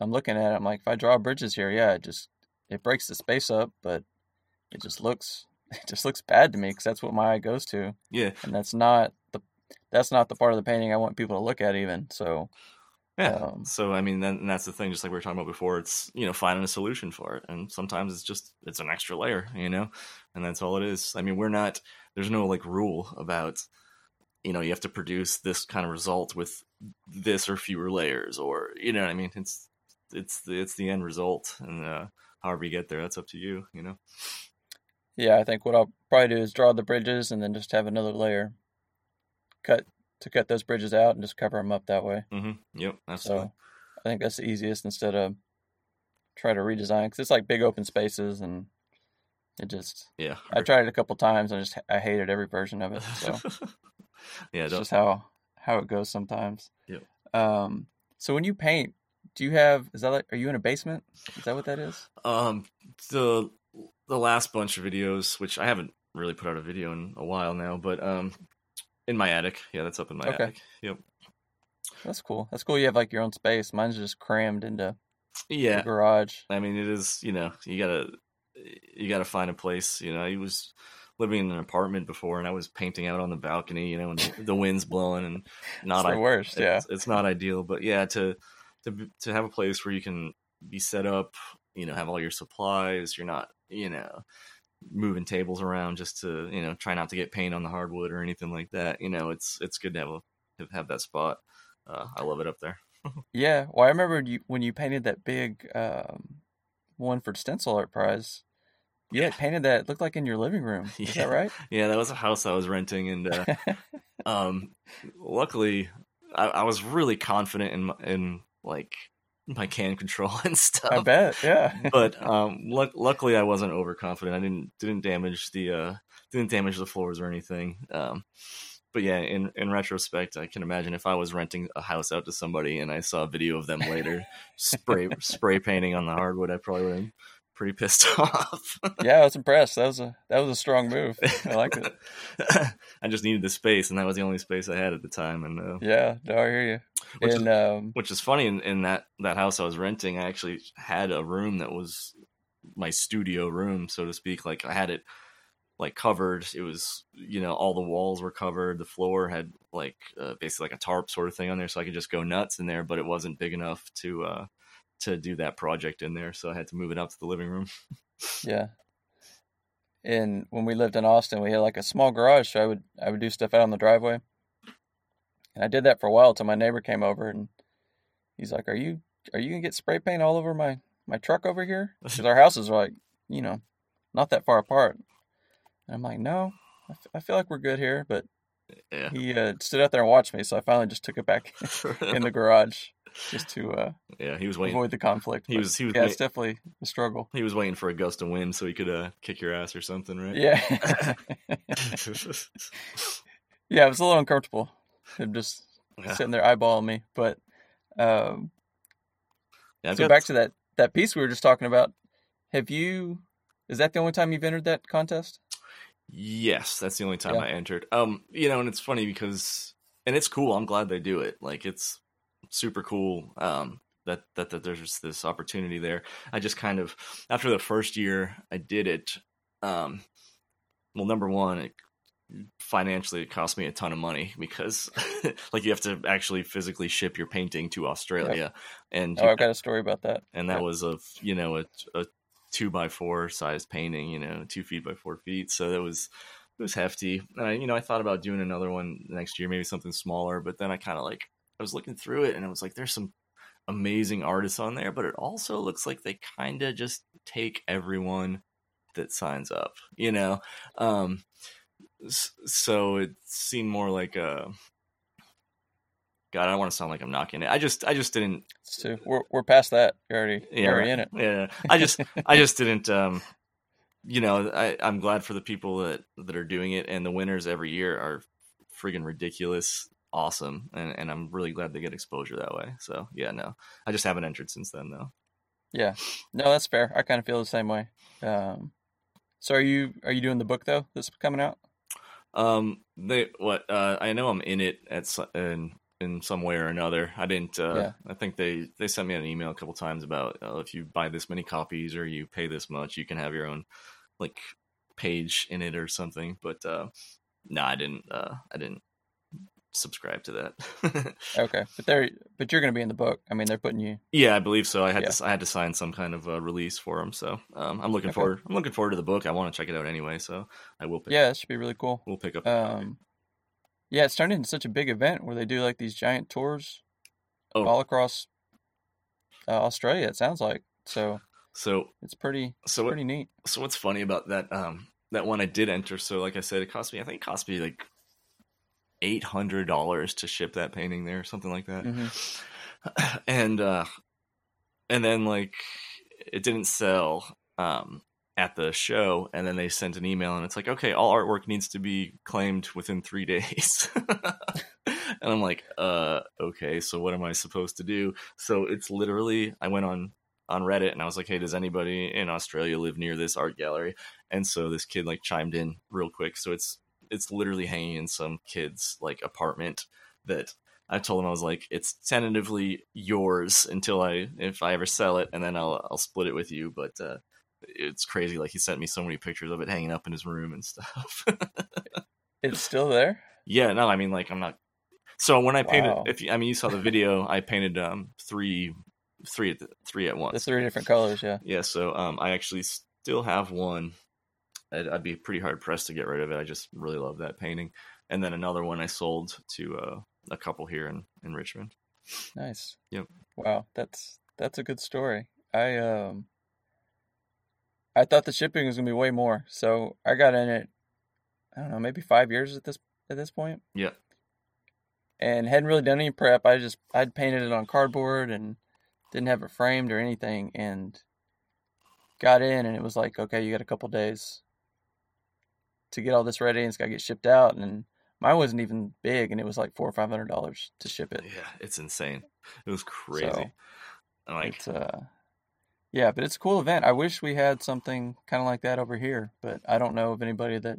I'm looking at it. I'm like, if I draw bridges here, yeah, it just it breaks the space up, but it just looks (laughs) it just looks bad to me because that's what my eye goes to. Yeah, and that's not the that's not the part of the painting I want people to look at even. So yeah. Um, so I mean, then that's the thing. Just like we were talking about before, it's you know finding a solution for it, and sometimes it's just it's an extra layer, you know, and that's all it is. I mean, we're not. There's no like rule about you know you have to produce this kind of result with this or fewer layers, or you know what I mean. It's it's the, it's the end result, and uh, however you get there, that's up to you, you know. Yeah, I think what I'll probably do is draw the bridges and then just have another layer cut to cut those bridges out and just cover them up that way. Mm-hmm. Yep, absolutely. So I think that's the easiest instead of try to redesign because it's like big open spaces and it just yeah. I tried it a couple times I just I hated every version of it. So (laughs) yeah, it's just how how it goes sometimes. Yeah. Um. So when you paint, do you have is that like are you in a basement? Is that what that is? Um. The the last bunch of videos, which I haven't really put out a video in a while now, but um, in my attic. Yeah, that's up in my okay. attic. Yep. That's cool. That's cool. You have like your own space. Mine's just crammed into yeah garage. I mean, it is. You know, you gotta you gotta find a place. You know, he was living in an apartment before, and I was painting out on the balcony, you know, and the wind's blowing, and (laughs) not it's the worst. Yeah, it's, it's not ideal, but yeah, to to to have a place where you can be set up, you know, have all your supplies. You're not, you know, moving tables around just to, you know, try not to get paint on the hardwood or anything like that. You know, it's it's good to have a have that spot. Uh, I love it up there. (laughs) yeah, well, I remember you, when you painted that big um, one for Stencil Art Prize. You had painted that it looked like in your living room. (laughs) Is yeah. that right? Yeah, that was a house I was renting, and uh, (laughs) um, luckily, I, I, was really confident in in like my can control (laughs) and stuff. I bet, yeah. but um, l- luckily, I wasn't overconfident. I didn't didn't damage the uh, didn't damage the floors or anything. Um, but yeah, in in retrospect, I can imagine if I was renting a house out to somebody and I saw a video of them later (laughs) spray spray painting on the hardwood, I probably would have pretty pissed (laughs) off. yeah, I was impressed. That was a that was a strong move. I like it. (laughs) I just needed the space, and that was the only space I had at the time. And uh, yeah, no, I hear you. Which, and, is, um, which is funny in, in that that house I was renting, I actually had a room that was my studio room, so to speak. Like I had it like covered. It was you know all the walls were covered. The floor had like uh, basically like a tarp sort of thing on there, so I could just go nuts in there. But it wasn't big enough to uh, to do that project in there, so I had to move it out to the living room. (laughs) yeah. And when we lived in Austin, we had like a small garage, so I would I would do stuff out on the driveway. And I did that for a while until my neighbor came over and he's like, "Are you are you gonna get spray paint all over my my truck over here?" (laughs) Because our houses are like you know not that far apart. And I'm like, "No, I, f- I feel like we're good here." But yeah. he uh, stood out there and watched me, so I finally just took it back (laughs) in the garage just to uh, yeah he was waiting avoid the conflict. He but, was he was yeah, wait- it's definitely a struggle. he was waiting for a gust of wind so he could uh, kick your ass or something, right? Yeah, (laughs) (laughs) yeah, it was a little uncomfortable. Him just Yeah. sitting there eyeballing me, but um, Yeah, so got- back to that that piece we were just talking about. Have you? Is that the only time you've entered that contest? Yes, that's the only time Yeah. I entered. Um, you know, and it's funny because, and it's cool. I'm glad they do it. Like, it's super cool. Um, that that that there's this opportunity there. I just kind of after the first year I did it. Um, well, number one, it financially it cost me a ton of money because (laughs) like you have to actually physically ship your painting to Australia, and Oh, I've got a story about that. and that Yeah. was of you know a, a two by four size painting you know two feet by four feet. So that was it was hefty. And i you know i thought about doing another one next year maybe something smaller but then i kind of like i was looking through it and i was like there's some amazing artists on there but it also looks like they kind of just take everyone that signs up you know? Um so it seemed more like a God, I don't want to sound like I'm knocking it. I just, I just didn't. We're we're past that. You're already you're already in it. yeah i just (laughs) i just didn't um you know i i'm glad for the people that that are doing it and the winners every year are friggin ridiculous awesome and and i'm really glad they get exposure that way so yeah no i just haven't entered since then though Yeah. No, that's fair. I kind of feel the same way. Um, so are you are you doing the book though that's coming out? um they what uh i know i'm in it at in in some way or another i didn't uh Yeah. i think they they sent me an email a couple times about uh, if you buy this many copies or you pay this much you can have your own like page in it or something but uh no i didn't uh i didn't subscribe to that (laughs) Okay, but they're but you're going to be in the book. I mean, they're putting you. yeah i believe so i had Yeah. to i had to sign some kind of uh, release for them so um i'm looking Okay. forward i'm looking forward to the book i want to check it out anyway so i will pick, Yeah, that should be really cool. we'll pick up a. Um, yeah, it's turned into such a big event where they do like these giant tours Oh. all across uh, Australia. It sounds like so. so It's pretty so what, pretty neat. so what's funny about that um that one I did enter so like I said it cost me I think it cost me like eight hundred dollars to ship that painting there something like that hmm and uh and then like it didn't sell um at the show and then they sent an email and it's like okay all artwork needs to be claimed within three (laughs) days. And i'm like uh okay so what am i supposed to do? So it's literally i went on on reddit and i was like hey does anybody in australia live near this art gallery? And so this kid like chimed in real quick. So it's it's literally hanging in some kid's like apartment that I told him I was like, it's tentatively yours until I, if I ever sell it, and then I'll I'll split it with you. But uh, it's crazy. Like he sent me so many pictures of it hanging up in his room and stuff. (laughs) It's still there. yeah, no, I mean like I'm not. So when I painted, Wow. if you, I mean you saw the video, I painted um three, three at the, three at The once. three different colors. Yeah. Yeah, so um, I actually still have one. I'd, I'd be pretty hard pressed to get rid of it. I just really love that painting. And then another one I sold to uh, a couple here in, in Richmond. Nice. Yep. Wow, that's that's a good story. I um I thought the shipping was gonna be way more, so I got in it. I don't know, maybe five years at this at this point, Yeah, and hadn't really done any prep. I just I'd painted it on cardboard and didn't have it framed or anything, and got in, and it was like, okay, you got a couple days to get all this ready, and it's got to get shipped out, and mine wasn't even big, and it was like four or five hundred dollars to ship it. yeah, it's insane. It was crazy. So, like, it's uh yeah but it's a cool event i wish we had something kind of like that over here but i don't know of anybody that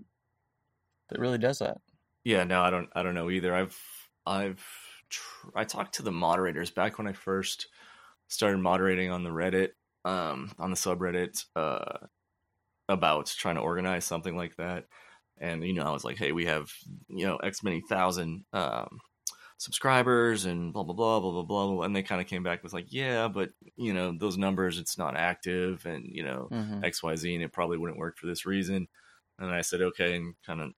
that really does that yeah, no, I don't, I don't know either. I've, I've, tr- I talked to the moderators back when I first started moderating on the Reddit, um, on the subreddit, uh, about trying to organize something like that. And you know, I was like, hey, we have you know X many thousand um, subscribers and blah blah blah blah blah blah. blah. And they kind of came back with like, yeah, but you know, those numbers, it's not active, and you know, mm-hmm. X Y Z, and it probably wouldn't work for this reason. And I said, okay, and kind of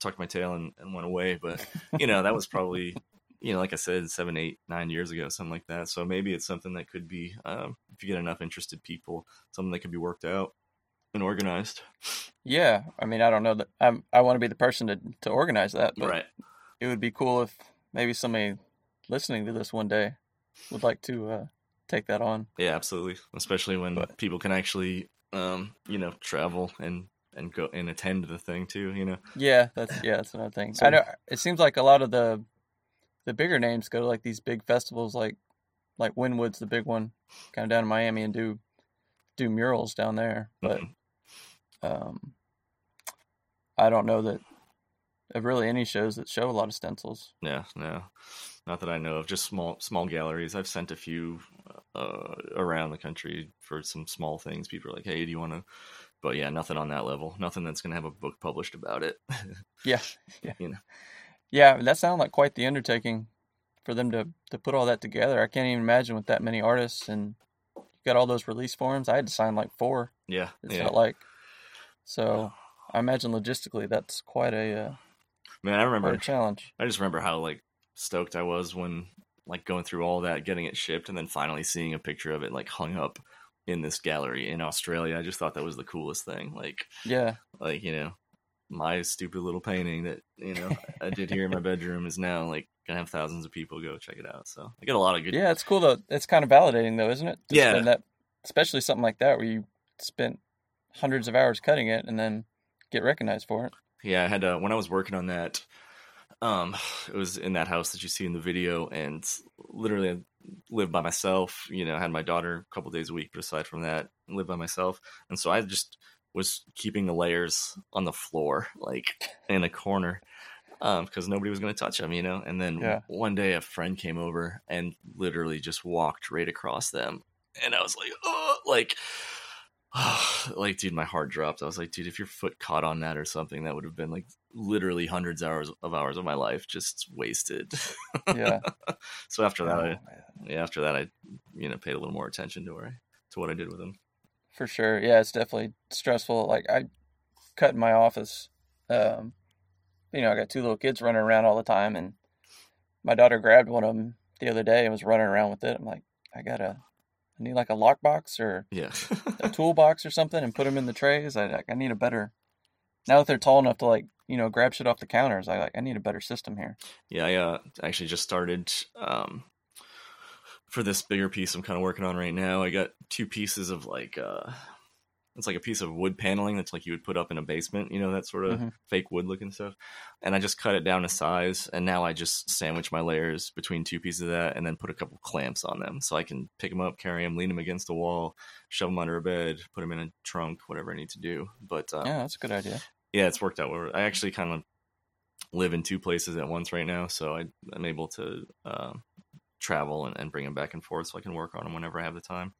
tucked my tail and, and went away. But you know, that was probably (laughs) you know, like I said, seven, eight, nine years ago, something like that. So maybe it's something that could be, um, if you get enough interested people, something that could be worked out and organized. yeah i mean i don't know that i'm i want to be the person to to organize that but right. it would be cool if maybe somebody listening to this one day would like to uh take that on Yeah, absolutely. Especially when But- people can actually, um, you know, travel and and go and attend the thing too. You know. yeah that's yeah that's another thing So- i know it seems like a lot of the the bigger names go to like these big festivals like like wynwood's the big one kind of down in miami and do do murals down there but Mhm. um, I don't know that of really any shows that show a lot of stencils. Yeah, no, not that I know of. Just small small galleries. I've sent a few uh, around the country for some small things. People are like, "Hey, do you want to?" But yeah, nothing on that level. Nothing that's gonna have a book published about it. (laughs) Yeah, yeah, You know. yeah. That sounded like quite the undertaking for them to to put all that together. I can't even imagine with that many artists and you got all those release forms. I had to sign like four. yeah, It yeah. felt like so. I imagine logistically that's quite a uh, Man, I remember. a challenge. I just remember how like stoked I was when like going through all that, getting it shipped, and then finally seeing a picture of it like hung up in this gallery in Australia. I just thought that was the coolest thing. Like, Yeah, like you know, my stupid little painting that you know I did here in my (laughs) bedroom is now like gonna have thousands of people go check it out. So I get a lot of good. yeah. It's cool though. It's kind of validating though, isn't it? To Yeah. that, especially something like that where you spent hundreds of hours cutting it and then get recognized for it. Yeah, I had to, when I was working on that. Um, it was in that house that you see in the video, and literally I lived by myself. You know, I had my daughter a couple days a week, but aside from that, I lived by myself, and so I just was keeping the layers on the floor, like in a corner, um, because nobody was going to touch them, you know. And then Yeah. one day, a friend came over and literally just walked right across them, and I was like, oh, like. (sighs) like dude my heart dropped i was like dude if your foot caught on that or something that would have been like literally hundreds of hours of hours of my life just wasted Yeah. (laughs) so after that Oh, I, yeah after that i you know paid a little more attention to where I, to what i did with them For sure. Yeah, it's definitely stressful. Like I cut in my office. Um, you know, I got two little kids running around all the time, and my daughter grabbed one of them the other day and was running around with it. I'm like, I gotta, I need like a lockbox or yeah a (laughs) toolbox or something, and put them in the trays. I like, I need a better. Now that they're tall enough to like, you know, grab shit off the counters, I like, I need a better system here. yeah i uh, actually just started um for this bigger piece i'm kind of working on right now i got two pieces of like uh it's like a piece of wood paneling that's like you would put up in a basement you know that sort of Mhm. fake wood looking stuff and i just cut it down to size and now i just sandwich my layers between two pieces of that and then put a couple clamps on them so i can pick them up carry them lean them against the wall shove them under a bed put them in a trunk whatever i need to do but uh, Yeah, that's a good idea. yeah, it's worked out. well. I actually kind of live in two places at once right now, so I, I'm able to um, travel and, and bring them back and forth, so I can work on them whenever I have the time.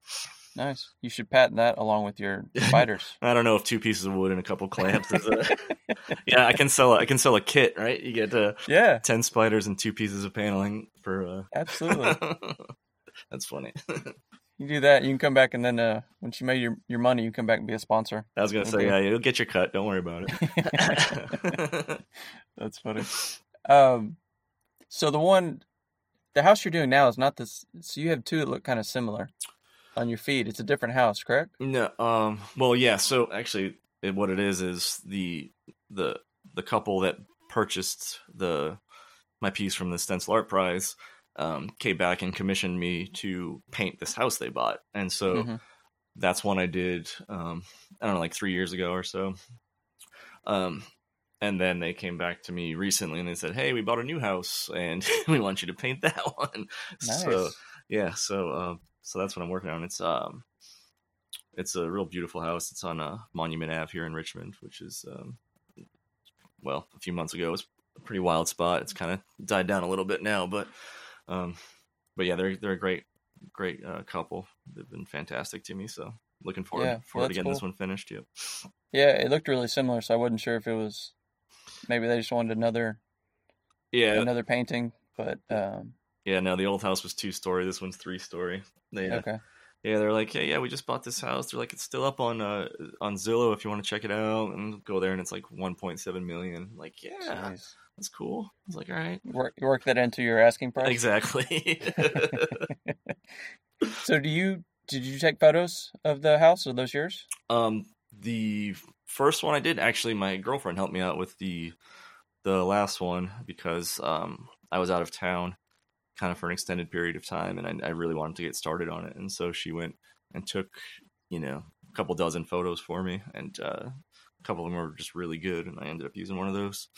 Nice. You should patent that along with your (laughs) spiders. I don't know if two pieces of wood and a couple clamps is a (laughs) yeah. I can sell I can sell a kit, right? You get uh, yeah, ten spiders and two pieces of paneling for uh... absolutely. (laughs) That's funny. You do that, you can come back, and then uh, once you made your, your money, you come back and be a sponsor. I was gonna say, yeah, you'll get your cut. Don't worry about it. That's funny. Um, so the one, the house you're doing now is not this. So you have two that look kind of similar on your feed. It's a different house, correct? No. Um. Well, yeah. So actually, it, what it is is the the the couple that purchased the my piece from the stencil art prize um, came back and commissioned me to paint this house they bought, and so mm-hmm. that's one I did. Um, I don't know, like three years ago or so. Um, and then they came back to me recently and they said, "Hey, we bought a new house and (laughs) we want you to paint that (laughs) one." Nice. So yeah, so uh, so that's what I'm working on. It's um, it's a real beautiful house. It's on uh, Monument Ave here in Richmond, which is um, well, a few months ago it was a pretty wild spot. It's kind of died down a little bit now, but um, but yeah, they're they're a great great uh, couple. They've been fantastic to me. So looking forward yeah, forward well, to getting cool. this one finished. Yep. Yeah, it looked really similar, so I wasn't sure if it was maybe they just wanted another yeah another painting, but um, yeah, no, the old house was two story. This one's three story. They, uh, okay. Yeah, they're like, hey, yeah, we just bought this house. They're like, it's still up on uh on Zillow if you want to check it out, and go there, and it's like 1.7 million. Like, yeah, Jeez that's cool. I was like, all right. Work, work that into your asking price. Exactly. (laughs) (laughs) so do you did you take photos of the house? Are those yours? Um, the first one I did actually, my girlfriend helped me out with the the last one because um I was out of town, kind of for an extended period of time, and I, I really wanted to get started on it, and so she went and took you know a couple dozen photos for me, and uh, a couple of them were just really good, and I ended up using one of those.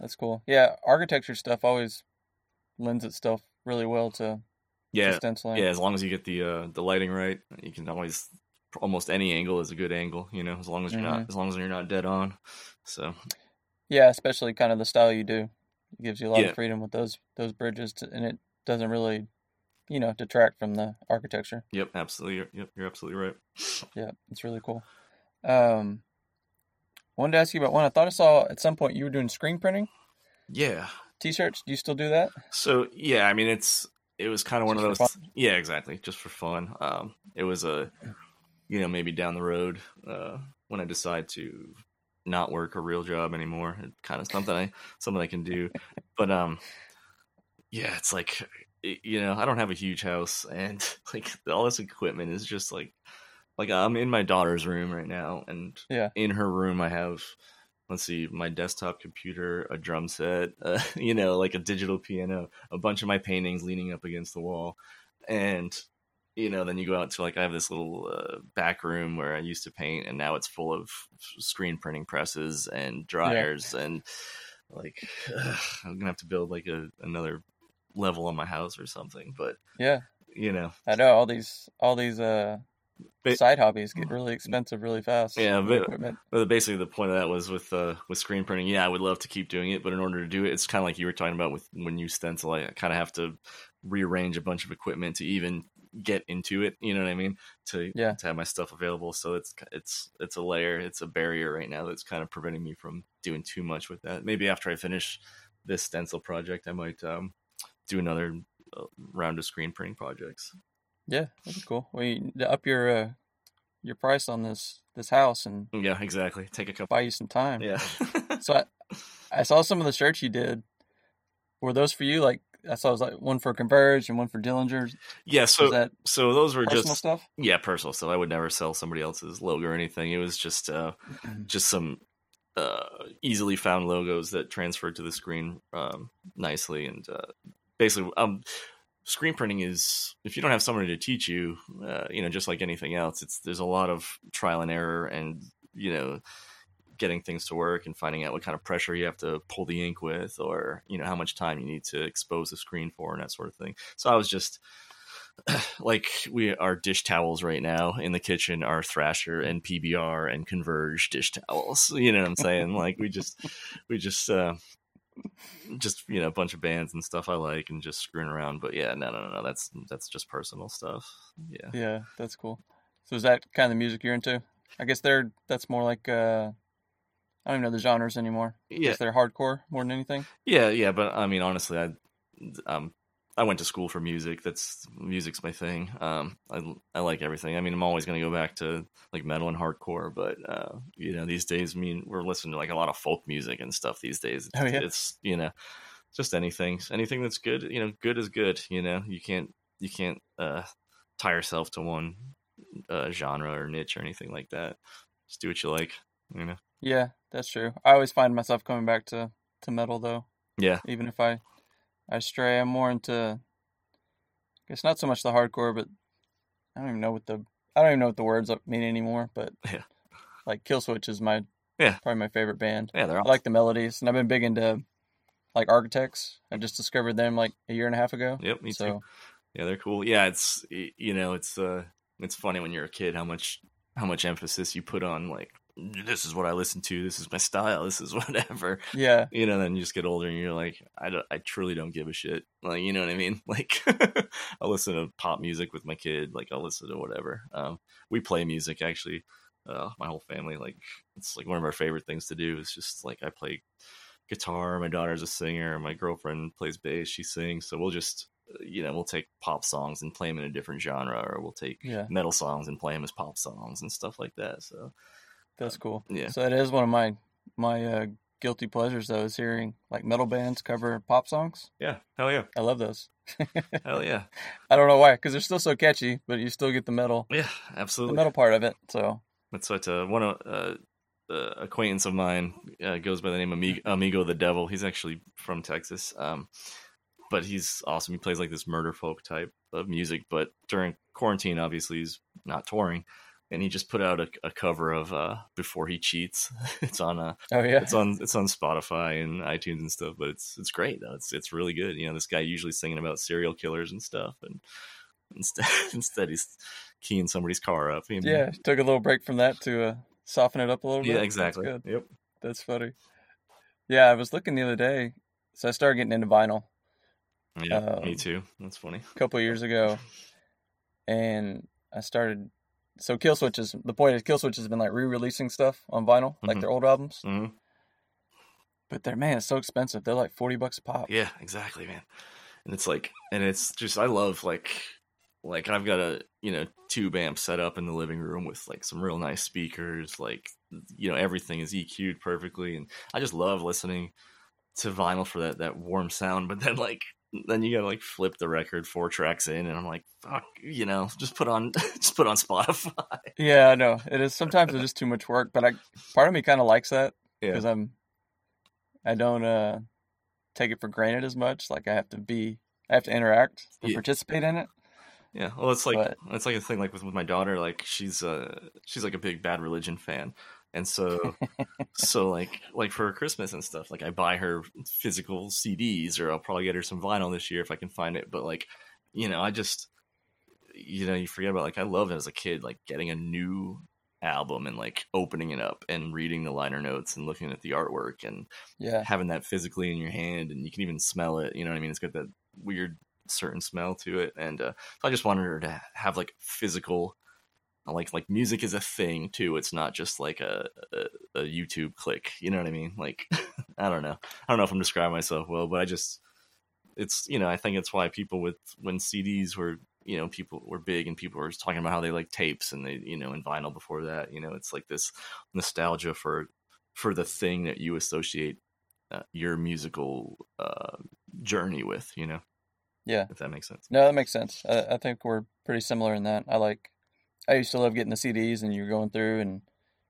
That's cool. Yeah, architecture stuff always lends itself really well to yeah stenciling. Yeah, as long as you get the uh, the lighting right, you can always almost any angle is a good angle. You know, as long as you're mm-hmm. not as long as you're not dead on. So yeah, especially kind of the style you do, it gives you a lot yeah. of freedom with those those bridges, to, and it doesn't really you know detract from the architecture. Yep, absolutely. You're, yep, you're absolutely right. yeah, it's really cool. Um, wanted to ask you about one. I thought I saw at some point you were doing screen printing. Yeah. T-shirts. Do you still do that? So yeah, I mean it's it was kind of one of those. Yeah, exactly. Just for fun. Um, it was a you know maybe down the road uh, when I decide to not work a real job anymore. It kind of something I something I can do. But um, yeah, it's like you know I don't have a huge house and (laughs) like all this equipment is just like like I'm in my daughter's room right now, and yeah, in her room I have let's see my desktop computer, a drum set, (laughs) uh, you know, like a digital piano, a bunch of my paintings leaning up against the wall, and you know, then you go out to like I have this little uh, back room where I used to paint, and now it's full of screen printing presses and dryers, yeah. and like uh, (sighs) I'm gonna have to build like a another level on my house or something. But yeah, you know, I know all these all these uh but, side hobbies get really expensive really fast. Yeah, but, but, basically the point of that was with uh, with screen printing. Yeah, I would love to keep doing it, but in order to do it, it's kind of like you were talking about with when you stencil. I kind of have to rearrange a bunch of equipment to even get into it. You know what I mean? To yeah. to have my stuff available. So it's it's it's a layer, it's a barrier right now that's kind of preventing me from doing too much with that. Maybe after I finish this stencil project, I might um, do another uh, round of screen printing projects. Yeah, that's cool. We up your uh, your price on this this house and yeah, exactly. Take a couple. Buy you some time. Yeah. so I, I saw some of the shirts you did. Were those for you? Like I saw it was like one for Converge and one for Dillinger's. Yeah. So so those were personal just stuff. Yeah, personal stuff. I would never sell somebody else's logo or anything. It was just uh, just some uh, easily found logos that transferred to the screen um, nicely and uh, basically um screen printing is if you don't have somebody to teach you uh, you know just like anything else it's there's a lot of trial and error and you know getting things to work and finding out what kind of pressure you have to pull the ink with or you know how much time you need to expose the screen for and that sort of thing so i was just (clears throat) like we our dish towels right now in the kitchen are thrasher and pbr and converge dish towels (laughs) you know what i'm saying like we just we just uh just you know a bunch of bands and stuff I like and just screwing around. But yeah, no, no, no, no. That's that's just personal stuff. Yeah. Yeah, that's cool. So is that kind of the music you're into? I guess they're that's more like uh I don't even know the genres anymore. Yeah. guess they're hardcore more than anything. Yeah, yeah, but I mean, honestly, I um I went to school for music. That's music's my thing. Um, I I like everything. I mean, I'm always gonna go back to like metal and hardcore, but uh, you know, these days, I mean, we're listening to like a lot of folk music and stuff these days. Oh, yeah? it's you know, just anything, anything that's good. You know, good is good. You know, you can't you can't uh tie yourself to one uh, genre or niche or anything like that. Just do what you like. You know. Yeah, that's true. I always find myself coming back to to metal though, Yeah. even if I I stray. I'm more into I guess not so much the hardcore, but I don't even know what the I don't even know what the words mean anymore. But (laughs) Yeah. like Killswitch is my Yeah. probably my favorite band. Yeah, they're I like the melodies, and I've been big into like Architects. I just discovered them like a year and a half ago. Yep, me too. so Yeah, they're cool. Yeah, it's you know, it's uh it's funny when you're a kid how much how much emphasis you put on like this is what I listen to, this is my (laughs) style, this is whatever. yeah, You know, then you just get older and you're like I don't, I truly don't give a shit. Like, you know what I mean? (laughs) Like (laughs) I'll listen to pop music with my kid, like I'll listen to whatever. Um we play music actually. Uh my whole family like it's like one of our favorite things to do is just like I play guitar, my daughter's a singer, my girlfriend plays bass, she sings, so we'll just you know, we'll take pop songs and play them in a different genre, or we'll take yeah, metal songs and play them as pop songs and stuff like that. So that's cool. yeah, So that is one of my my uh, guilty pleasures though is hearing like metal bands cover pop songs. yeah, hell yeah, I love those. (laughs) hell yeah, I don't know why, because they're still so catchy, but you still get the metal yeah, absolutely. the metal part of it. So That's what uh, one of uh, uh, acquaintance of mine uh, goes by the name of Amigo, Amigo the Devil. He's actually from Texas, um, but he's awesome. He plays like this murder folk type of music. But during quarantine, obviously, he's not touring, and he just put out a, a cover of uh, "Before He Cheats." (laughs) it's on uh, oh yeah, it's on it's on Spotify and iTunes and stuff. But it's it's great though. It's it's really good. You know, this guy usually singing about serial killers and stuff, and (laughs) instead instead he's keying somebody's car up. you know? yeah. Took a little break from that to uh, soften it up a little bit. yeah, That's exactly. good. Yep. That's funny. Yeah, I was looking the other day, so I started getting into vinyl Yeah, me Um, too. That's funny. a couple of years ago, and I started. So Killswitch is the point is Killswitch has been like re-releasing stuff on vinyl, like Mhm. their old albums. hmm But they're man, it's so expensive. They're like forty bucks a pop. Yeah, exactly, man. And it's like, and it's just, I love like, like I've got a you know tube amp set up in the living room with like some real nice speakers, like you know everything is EQ'd perfectly, and I just love listening to vinyl for that that warm sound. But then like. Then you gotta like flip the record four tracks in, and I'm like, fuck, you know, just put on, (laughs) just put on Spotify. Yeah, I know it is. Sometimes it's just too much work, but I part of me kind of likes that Yeah, because I'm I don't uh take it for granted as much. Like I have to be, I have to interact and Yeah. participate in it. Yeah, well, it's like But- it's like a thing like with, with my daughter. Like she's uh she's like a big Bad Religion fan, and so so like like for her Christmas and stuff, like I buy her physical CDs, or I'll probably get her some vinyl this year if I can find it. But like, you know, I just you know you forget about like I loved as a kid like getting a new album and like opening it up and reading the liner notes and looking at the artwork and Yeah, having that physically in your hand and you can even smell it you know what i mean it's got that weird certain smell to it and uh, so i just wanted her to have like physical like like music is a thing too it's not just like a, a, a youtube click you know what i mean like (laughs) i don't know i don't know if i'm describing myself well but i just it's you know i think it's why people with when cds were you know people were big and people were talking about how they like tapes and they you know and vinyl before that you know it's like this nostalgia for for the thing that you associate uh, your musical uh, journey with you know yeah. if that makes sense No, that makes sense. I, I think we're pretty similar in that. I like. I used to love getting the CDs and you're going through and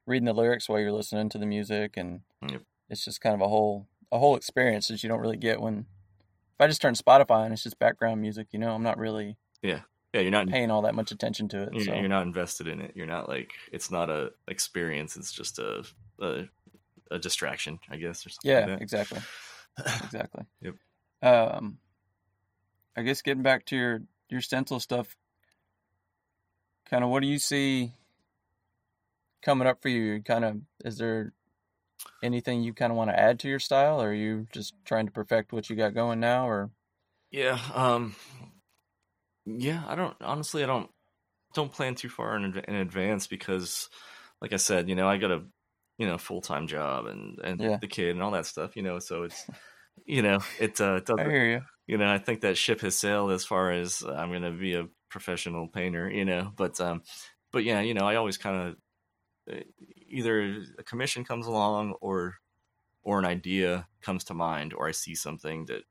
reading the lyrics while you're listening to the music, and Yep. it's just kind of a whole a whole experience that you don't really get when. If I just turn Spotify and it's just background music, you know, I'm not really yeah yeah you're not paying all that much attention to it. you're, So you're not invested in it you're not like it's not a experience it's just a a, a distraction i guess or something yeah, like exactly, (clears throat) exactly. Yep. Um, I guess getting back to your your stencil stuff, kind of what do you see coming up for you? Kind of is there anything you kind of want to add to your style, or are you just trying to perfect what you got going now, or Yeah, um, yeah. I don't honestly. I don't don't plan too far in, in advance because, like I said, you know, I got a you know full time job and and Yeah. the kid and all that stuff. You know, so it's you know it uh, it I doesn't. hear you. You know, I think that ship has sailed as far as I'm going to be a professional painter. You know, but um, but yeah, you know, I always kind of either a commission comes along or or an idea comes to mind or I see something that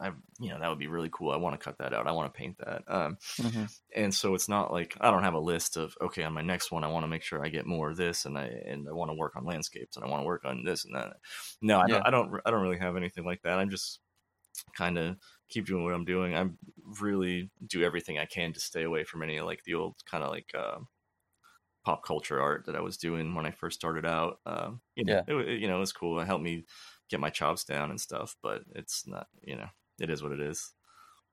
I you know that would be really cool. I want to cut that out. I want to paint that. Um, hmm and so it's not like I don't have a list of okay on my next one I want to make sure I get more of this and I and I want to work on landscapes and I want to work on this and that. No, I Yeah. don't. I don't. I don't really have anything like that. I'm just kind of keep doing what I'm doing. I really do everything I can to stay away from any of like the old kind of like uh, pop culture art that I was doing when I first started out. Um, you know, Yeah. it, you know, it was cool. It helped me get my chops down and stuff, but it's not. You know, it is what it is.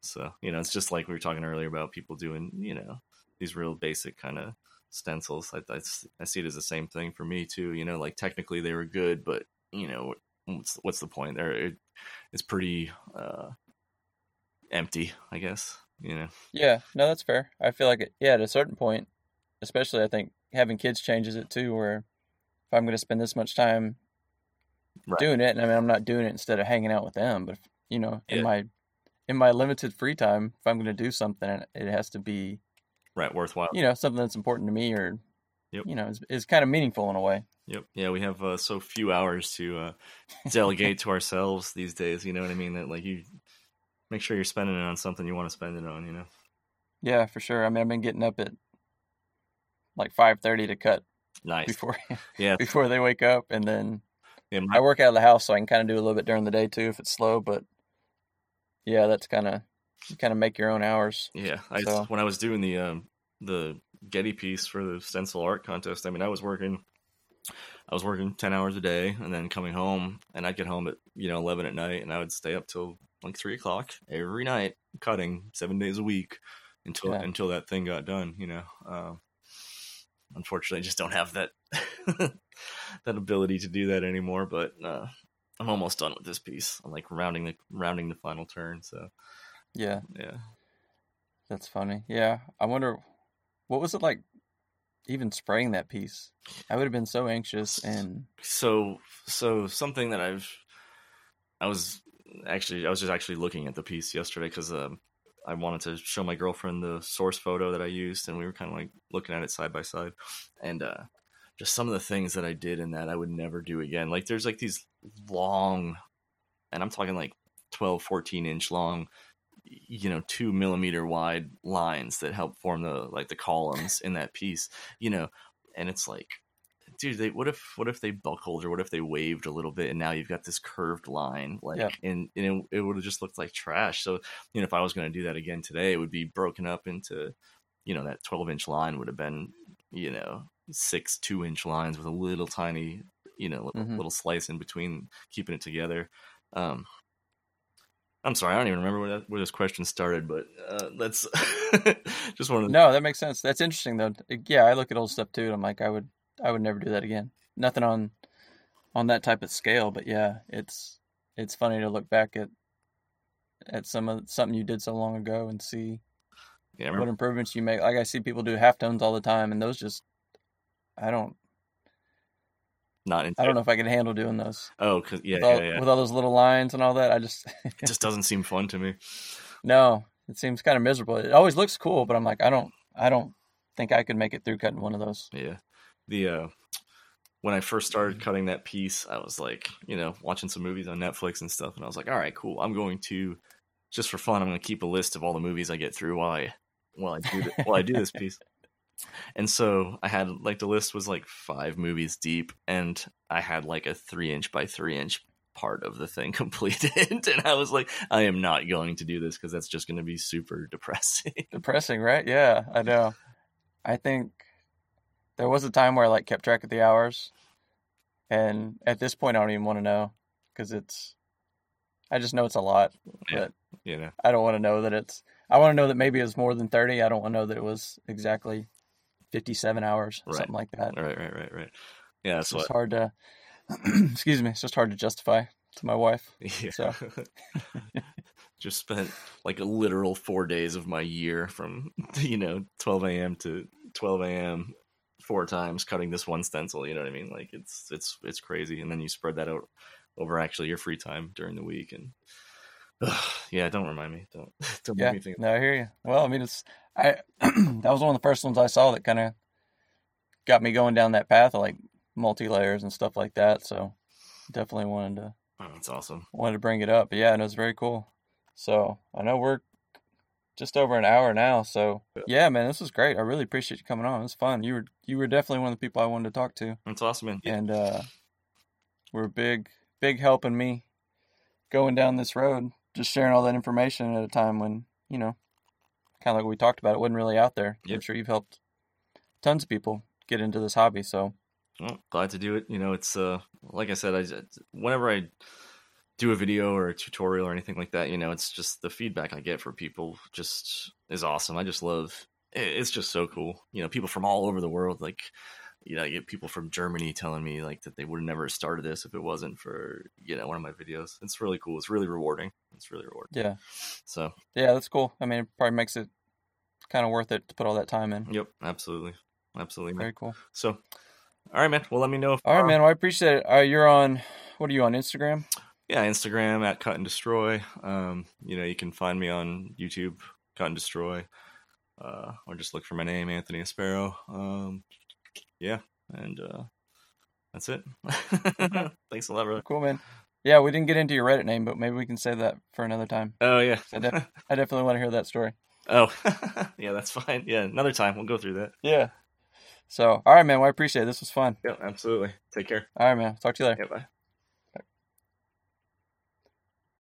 So, you know, it's just like we were talking earlier about people doing, you know, these real basic kind of stencils. I I see it as the same thing for me too. You know, like technically they were good, but you know, what's what's the point? There, it, it's pretty uh, empty, I guess. You know, Yeah, no, that's fair. I feel like it, yeah, at a certain point, especially I think having kids changes it too. Where if I'm going to spend this much time Right. doing it, and I mean, I'm not doing it instead of hanging out with them, but if, you know, in Yeah. my in my limited free time, if I'm going to do something, it has to be right, worthwhile. you know something that's important to me, or Yep. you know, is, is kind of meaningful in a way. Yep. Yeah, we have uh, so few hours to uh, delegate to ourselves these days. You know what I mean? That like you make sure you're spending it on something you want to spend it on. You know. Yeah, for sure. I mean, I've been getting up at like five thirty to cut Nice. before (laughs) Yeah. (laughs) before they wake up, and then yeah my- I work out of the house, so I can kind of do a little bit during the day too if it's slow. But yeah, that's kind of you kind of make your own hours. Yeah, I, So- when I was doing the um, the Getty piece for the stencil art contest, I mean, I was working, I was working ten hours a day, and then coming home, and I'd get home at you know eleven at night, and I would stay up till like three o'clock every night, cutting seven days a week until Yeah. until that thing got done. You know, uh, unfortunately, I just don't have that (laughs) that ability to do that anymore. But uh, I'm almost done with this piece. I'm like rounding the rounding the final turn. So Yeah, yeah. that's funny. Yeah, I wonder what was it like even spraying that piece. I would have been so anxious and so so something that I've I was actually I was just actually looking at the piece yesterday because um, I wanted to show my girlfriend the source photo that I used, and we were kind of like looking at it side by side, and uh, just some of the things that I did in that I would never do again. Like there's like these long, and I'm talking like 12, 14 inch long, you know, two millimeter wide lines that help form the like the columns in that piece, you know, and it's like dude they what if what if they buckled or what if they waved a little bit and now you've got this curved line like Yeah. and, and it, it would have just looked like trash so you know if i was going to do that again today it would be broken up into you know that 12 inch line would have been you know six two inch lines with a little tiny you know little, Mhm. little slice in between keeping it together um i'm sorry i don't even remember where, that, where this question started but uh let's (laughs) just wanted to no, that makes sense. That's interesting though. Yeah, I look at old stuff too, and I'm like, I would I would never do that again. Nothing on on that type of scale, but yeah, it's it's funny to look back at at some of something you did so long ago and see yeah what improvements you make. Like I see people do halftones all the time, and those just I don't not in I don't know if I could handle doing those oh cause, yeah with, all, yeah yeah with all those little lines and all that. I just (laughs) it just doesn't seem fun to me no, it seems kind of miserable. It always looks cool, but I'm like I don't I don't think I could make it through cutting one of those. Yeah. The uh when I first started cutting that piece, I was like, you know, watching some movies on Netflix and stuff, and I was like, all right, cool. I'm going to just for fun, I'm going to keep a list of all the movies I get through while I while I do th- while I do this piece. And so I had like the list was like five movies deep, and I had like a three inch by three inch part of the thing (laughs) completed, and I was like, I am not going to do this because that's just going to be super depressing. (laughs) Depressing, right? Yeah, I know. I think there was a time where I like kept track of the hours, and at this point, I don't even want to know because it's. I just know it's a lot, Yeah. but you know, I don't want to know that it's. I want to know that maybe it's more than thirty. I don't want to know that it was exactly fifty-seven hours, Right. something like that. right, right, right, right. Yeah, that's It's what hard to. (clears throat) excuse me, it's just hard to justify to my wife. (laughs) Yeah. So. (laughs) Just spent like a literal four days of my year from (laughs) you know 12 a.m. to 12 a.m. four times cutting this one stencil. You know what I mean? Like it's it's it's crazy, and then you spread that out over actually your free time during the week, and ugh, (sighs) yeah, don't remind me. Don't don't Yeah, make me think. no, I hear you. Well, I mean, it's I (clears throat) that was one of the first ones I saw that kind of got me going down that path of like multi layers and stuff like that. So definitely wanted to Oh, that's awesome. wanted to bring it up. But yeah, and it was very cool. So I know we're just over an hour now. So Yeah. man, this was great. I really appreciate you coming on. It was fun. You were you were definitely one of the people I wanted to talk to, That's awesome, man. and uh, were big big help in me going down this road. Just sharing all that information at a time when you know, kind of like we talked about, it wasn't really out there. I'm sure you've helped tons of people get into this hobby. So Well, glad to do it. You know, it's uh, like I said, I whenever I do a video or a tutorial or anything like that, you know, it's just the feedback I get from people just is awesome. I just love. It's just so cool. You know, people from all over the world, like, you know, I get people from Germany telling me like that they would never have started this if it wasn't for you know one of my videos. It's really cool. It's really rewarding. It's really rewarding. yeah, So, yeah, that's cool. I mean, it probably makes it kind of worth it to put all that time in. yep, absolutely, absolutely, man. Very cool. So, all right, man. Well, let me know if All right, uh, man. Well, I appreciate it. Uh, you're on. What are you on Instagram? yeah, Instagram at Cut and Destroy. Um, you know, you can find me on YouTube, Cut and Destroy, uh, or just look for my name, Anthony Aspero. Um, yeah, and uh, that's it. (laughs) Thanks a lot, bro. Cool, man. Yeah, we didn't get into your Reddit name, but maybe we can save that for another time. Oh yeah. I, def- I definitely want to hear that story. oh (laughs) yeah, that's fine. Yeah, another time we'll go through that. Yeah. So, all right, man. Well, I appreciate it. This was fun. Yeah, absolutely. Take care. All right, man. Talk to you later. Yeah, bye.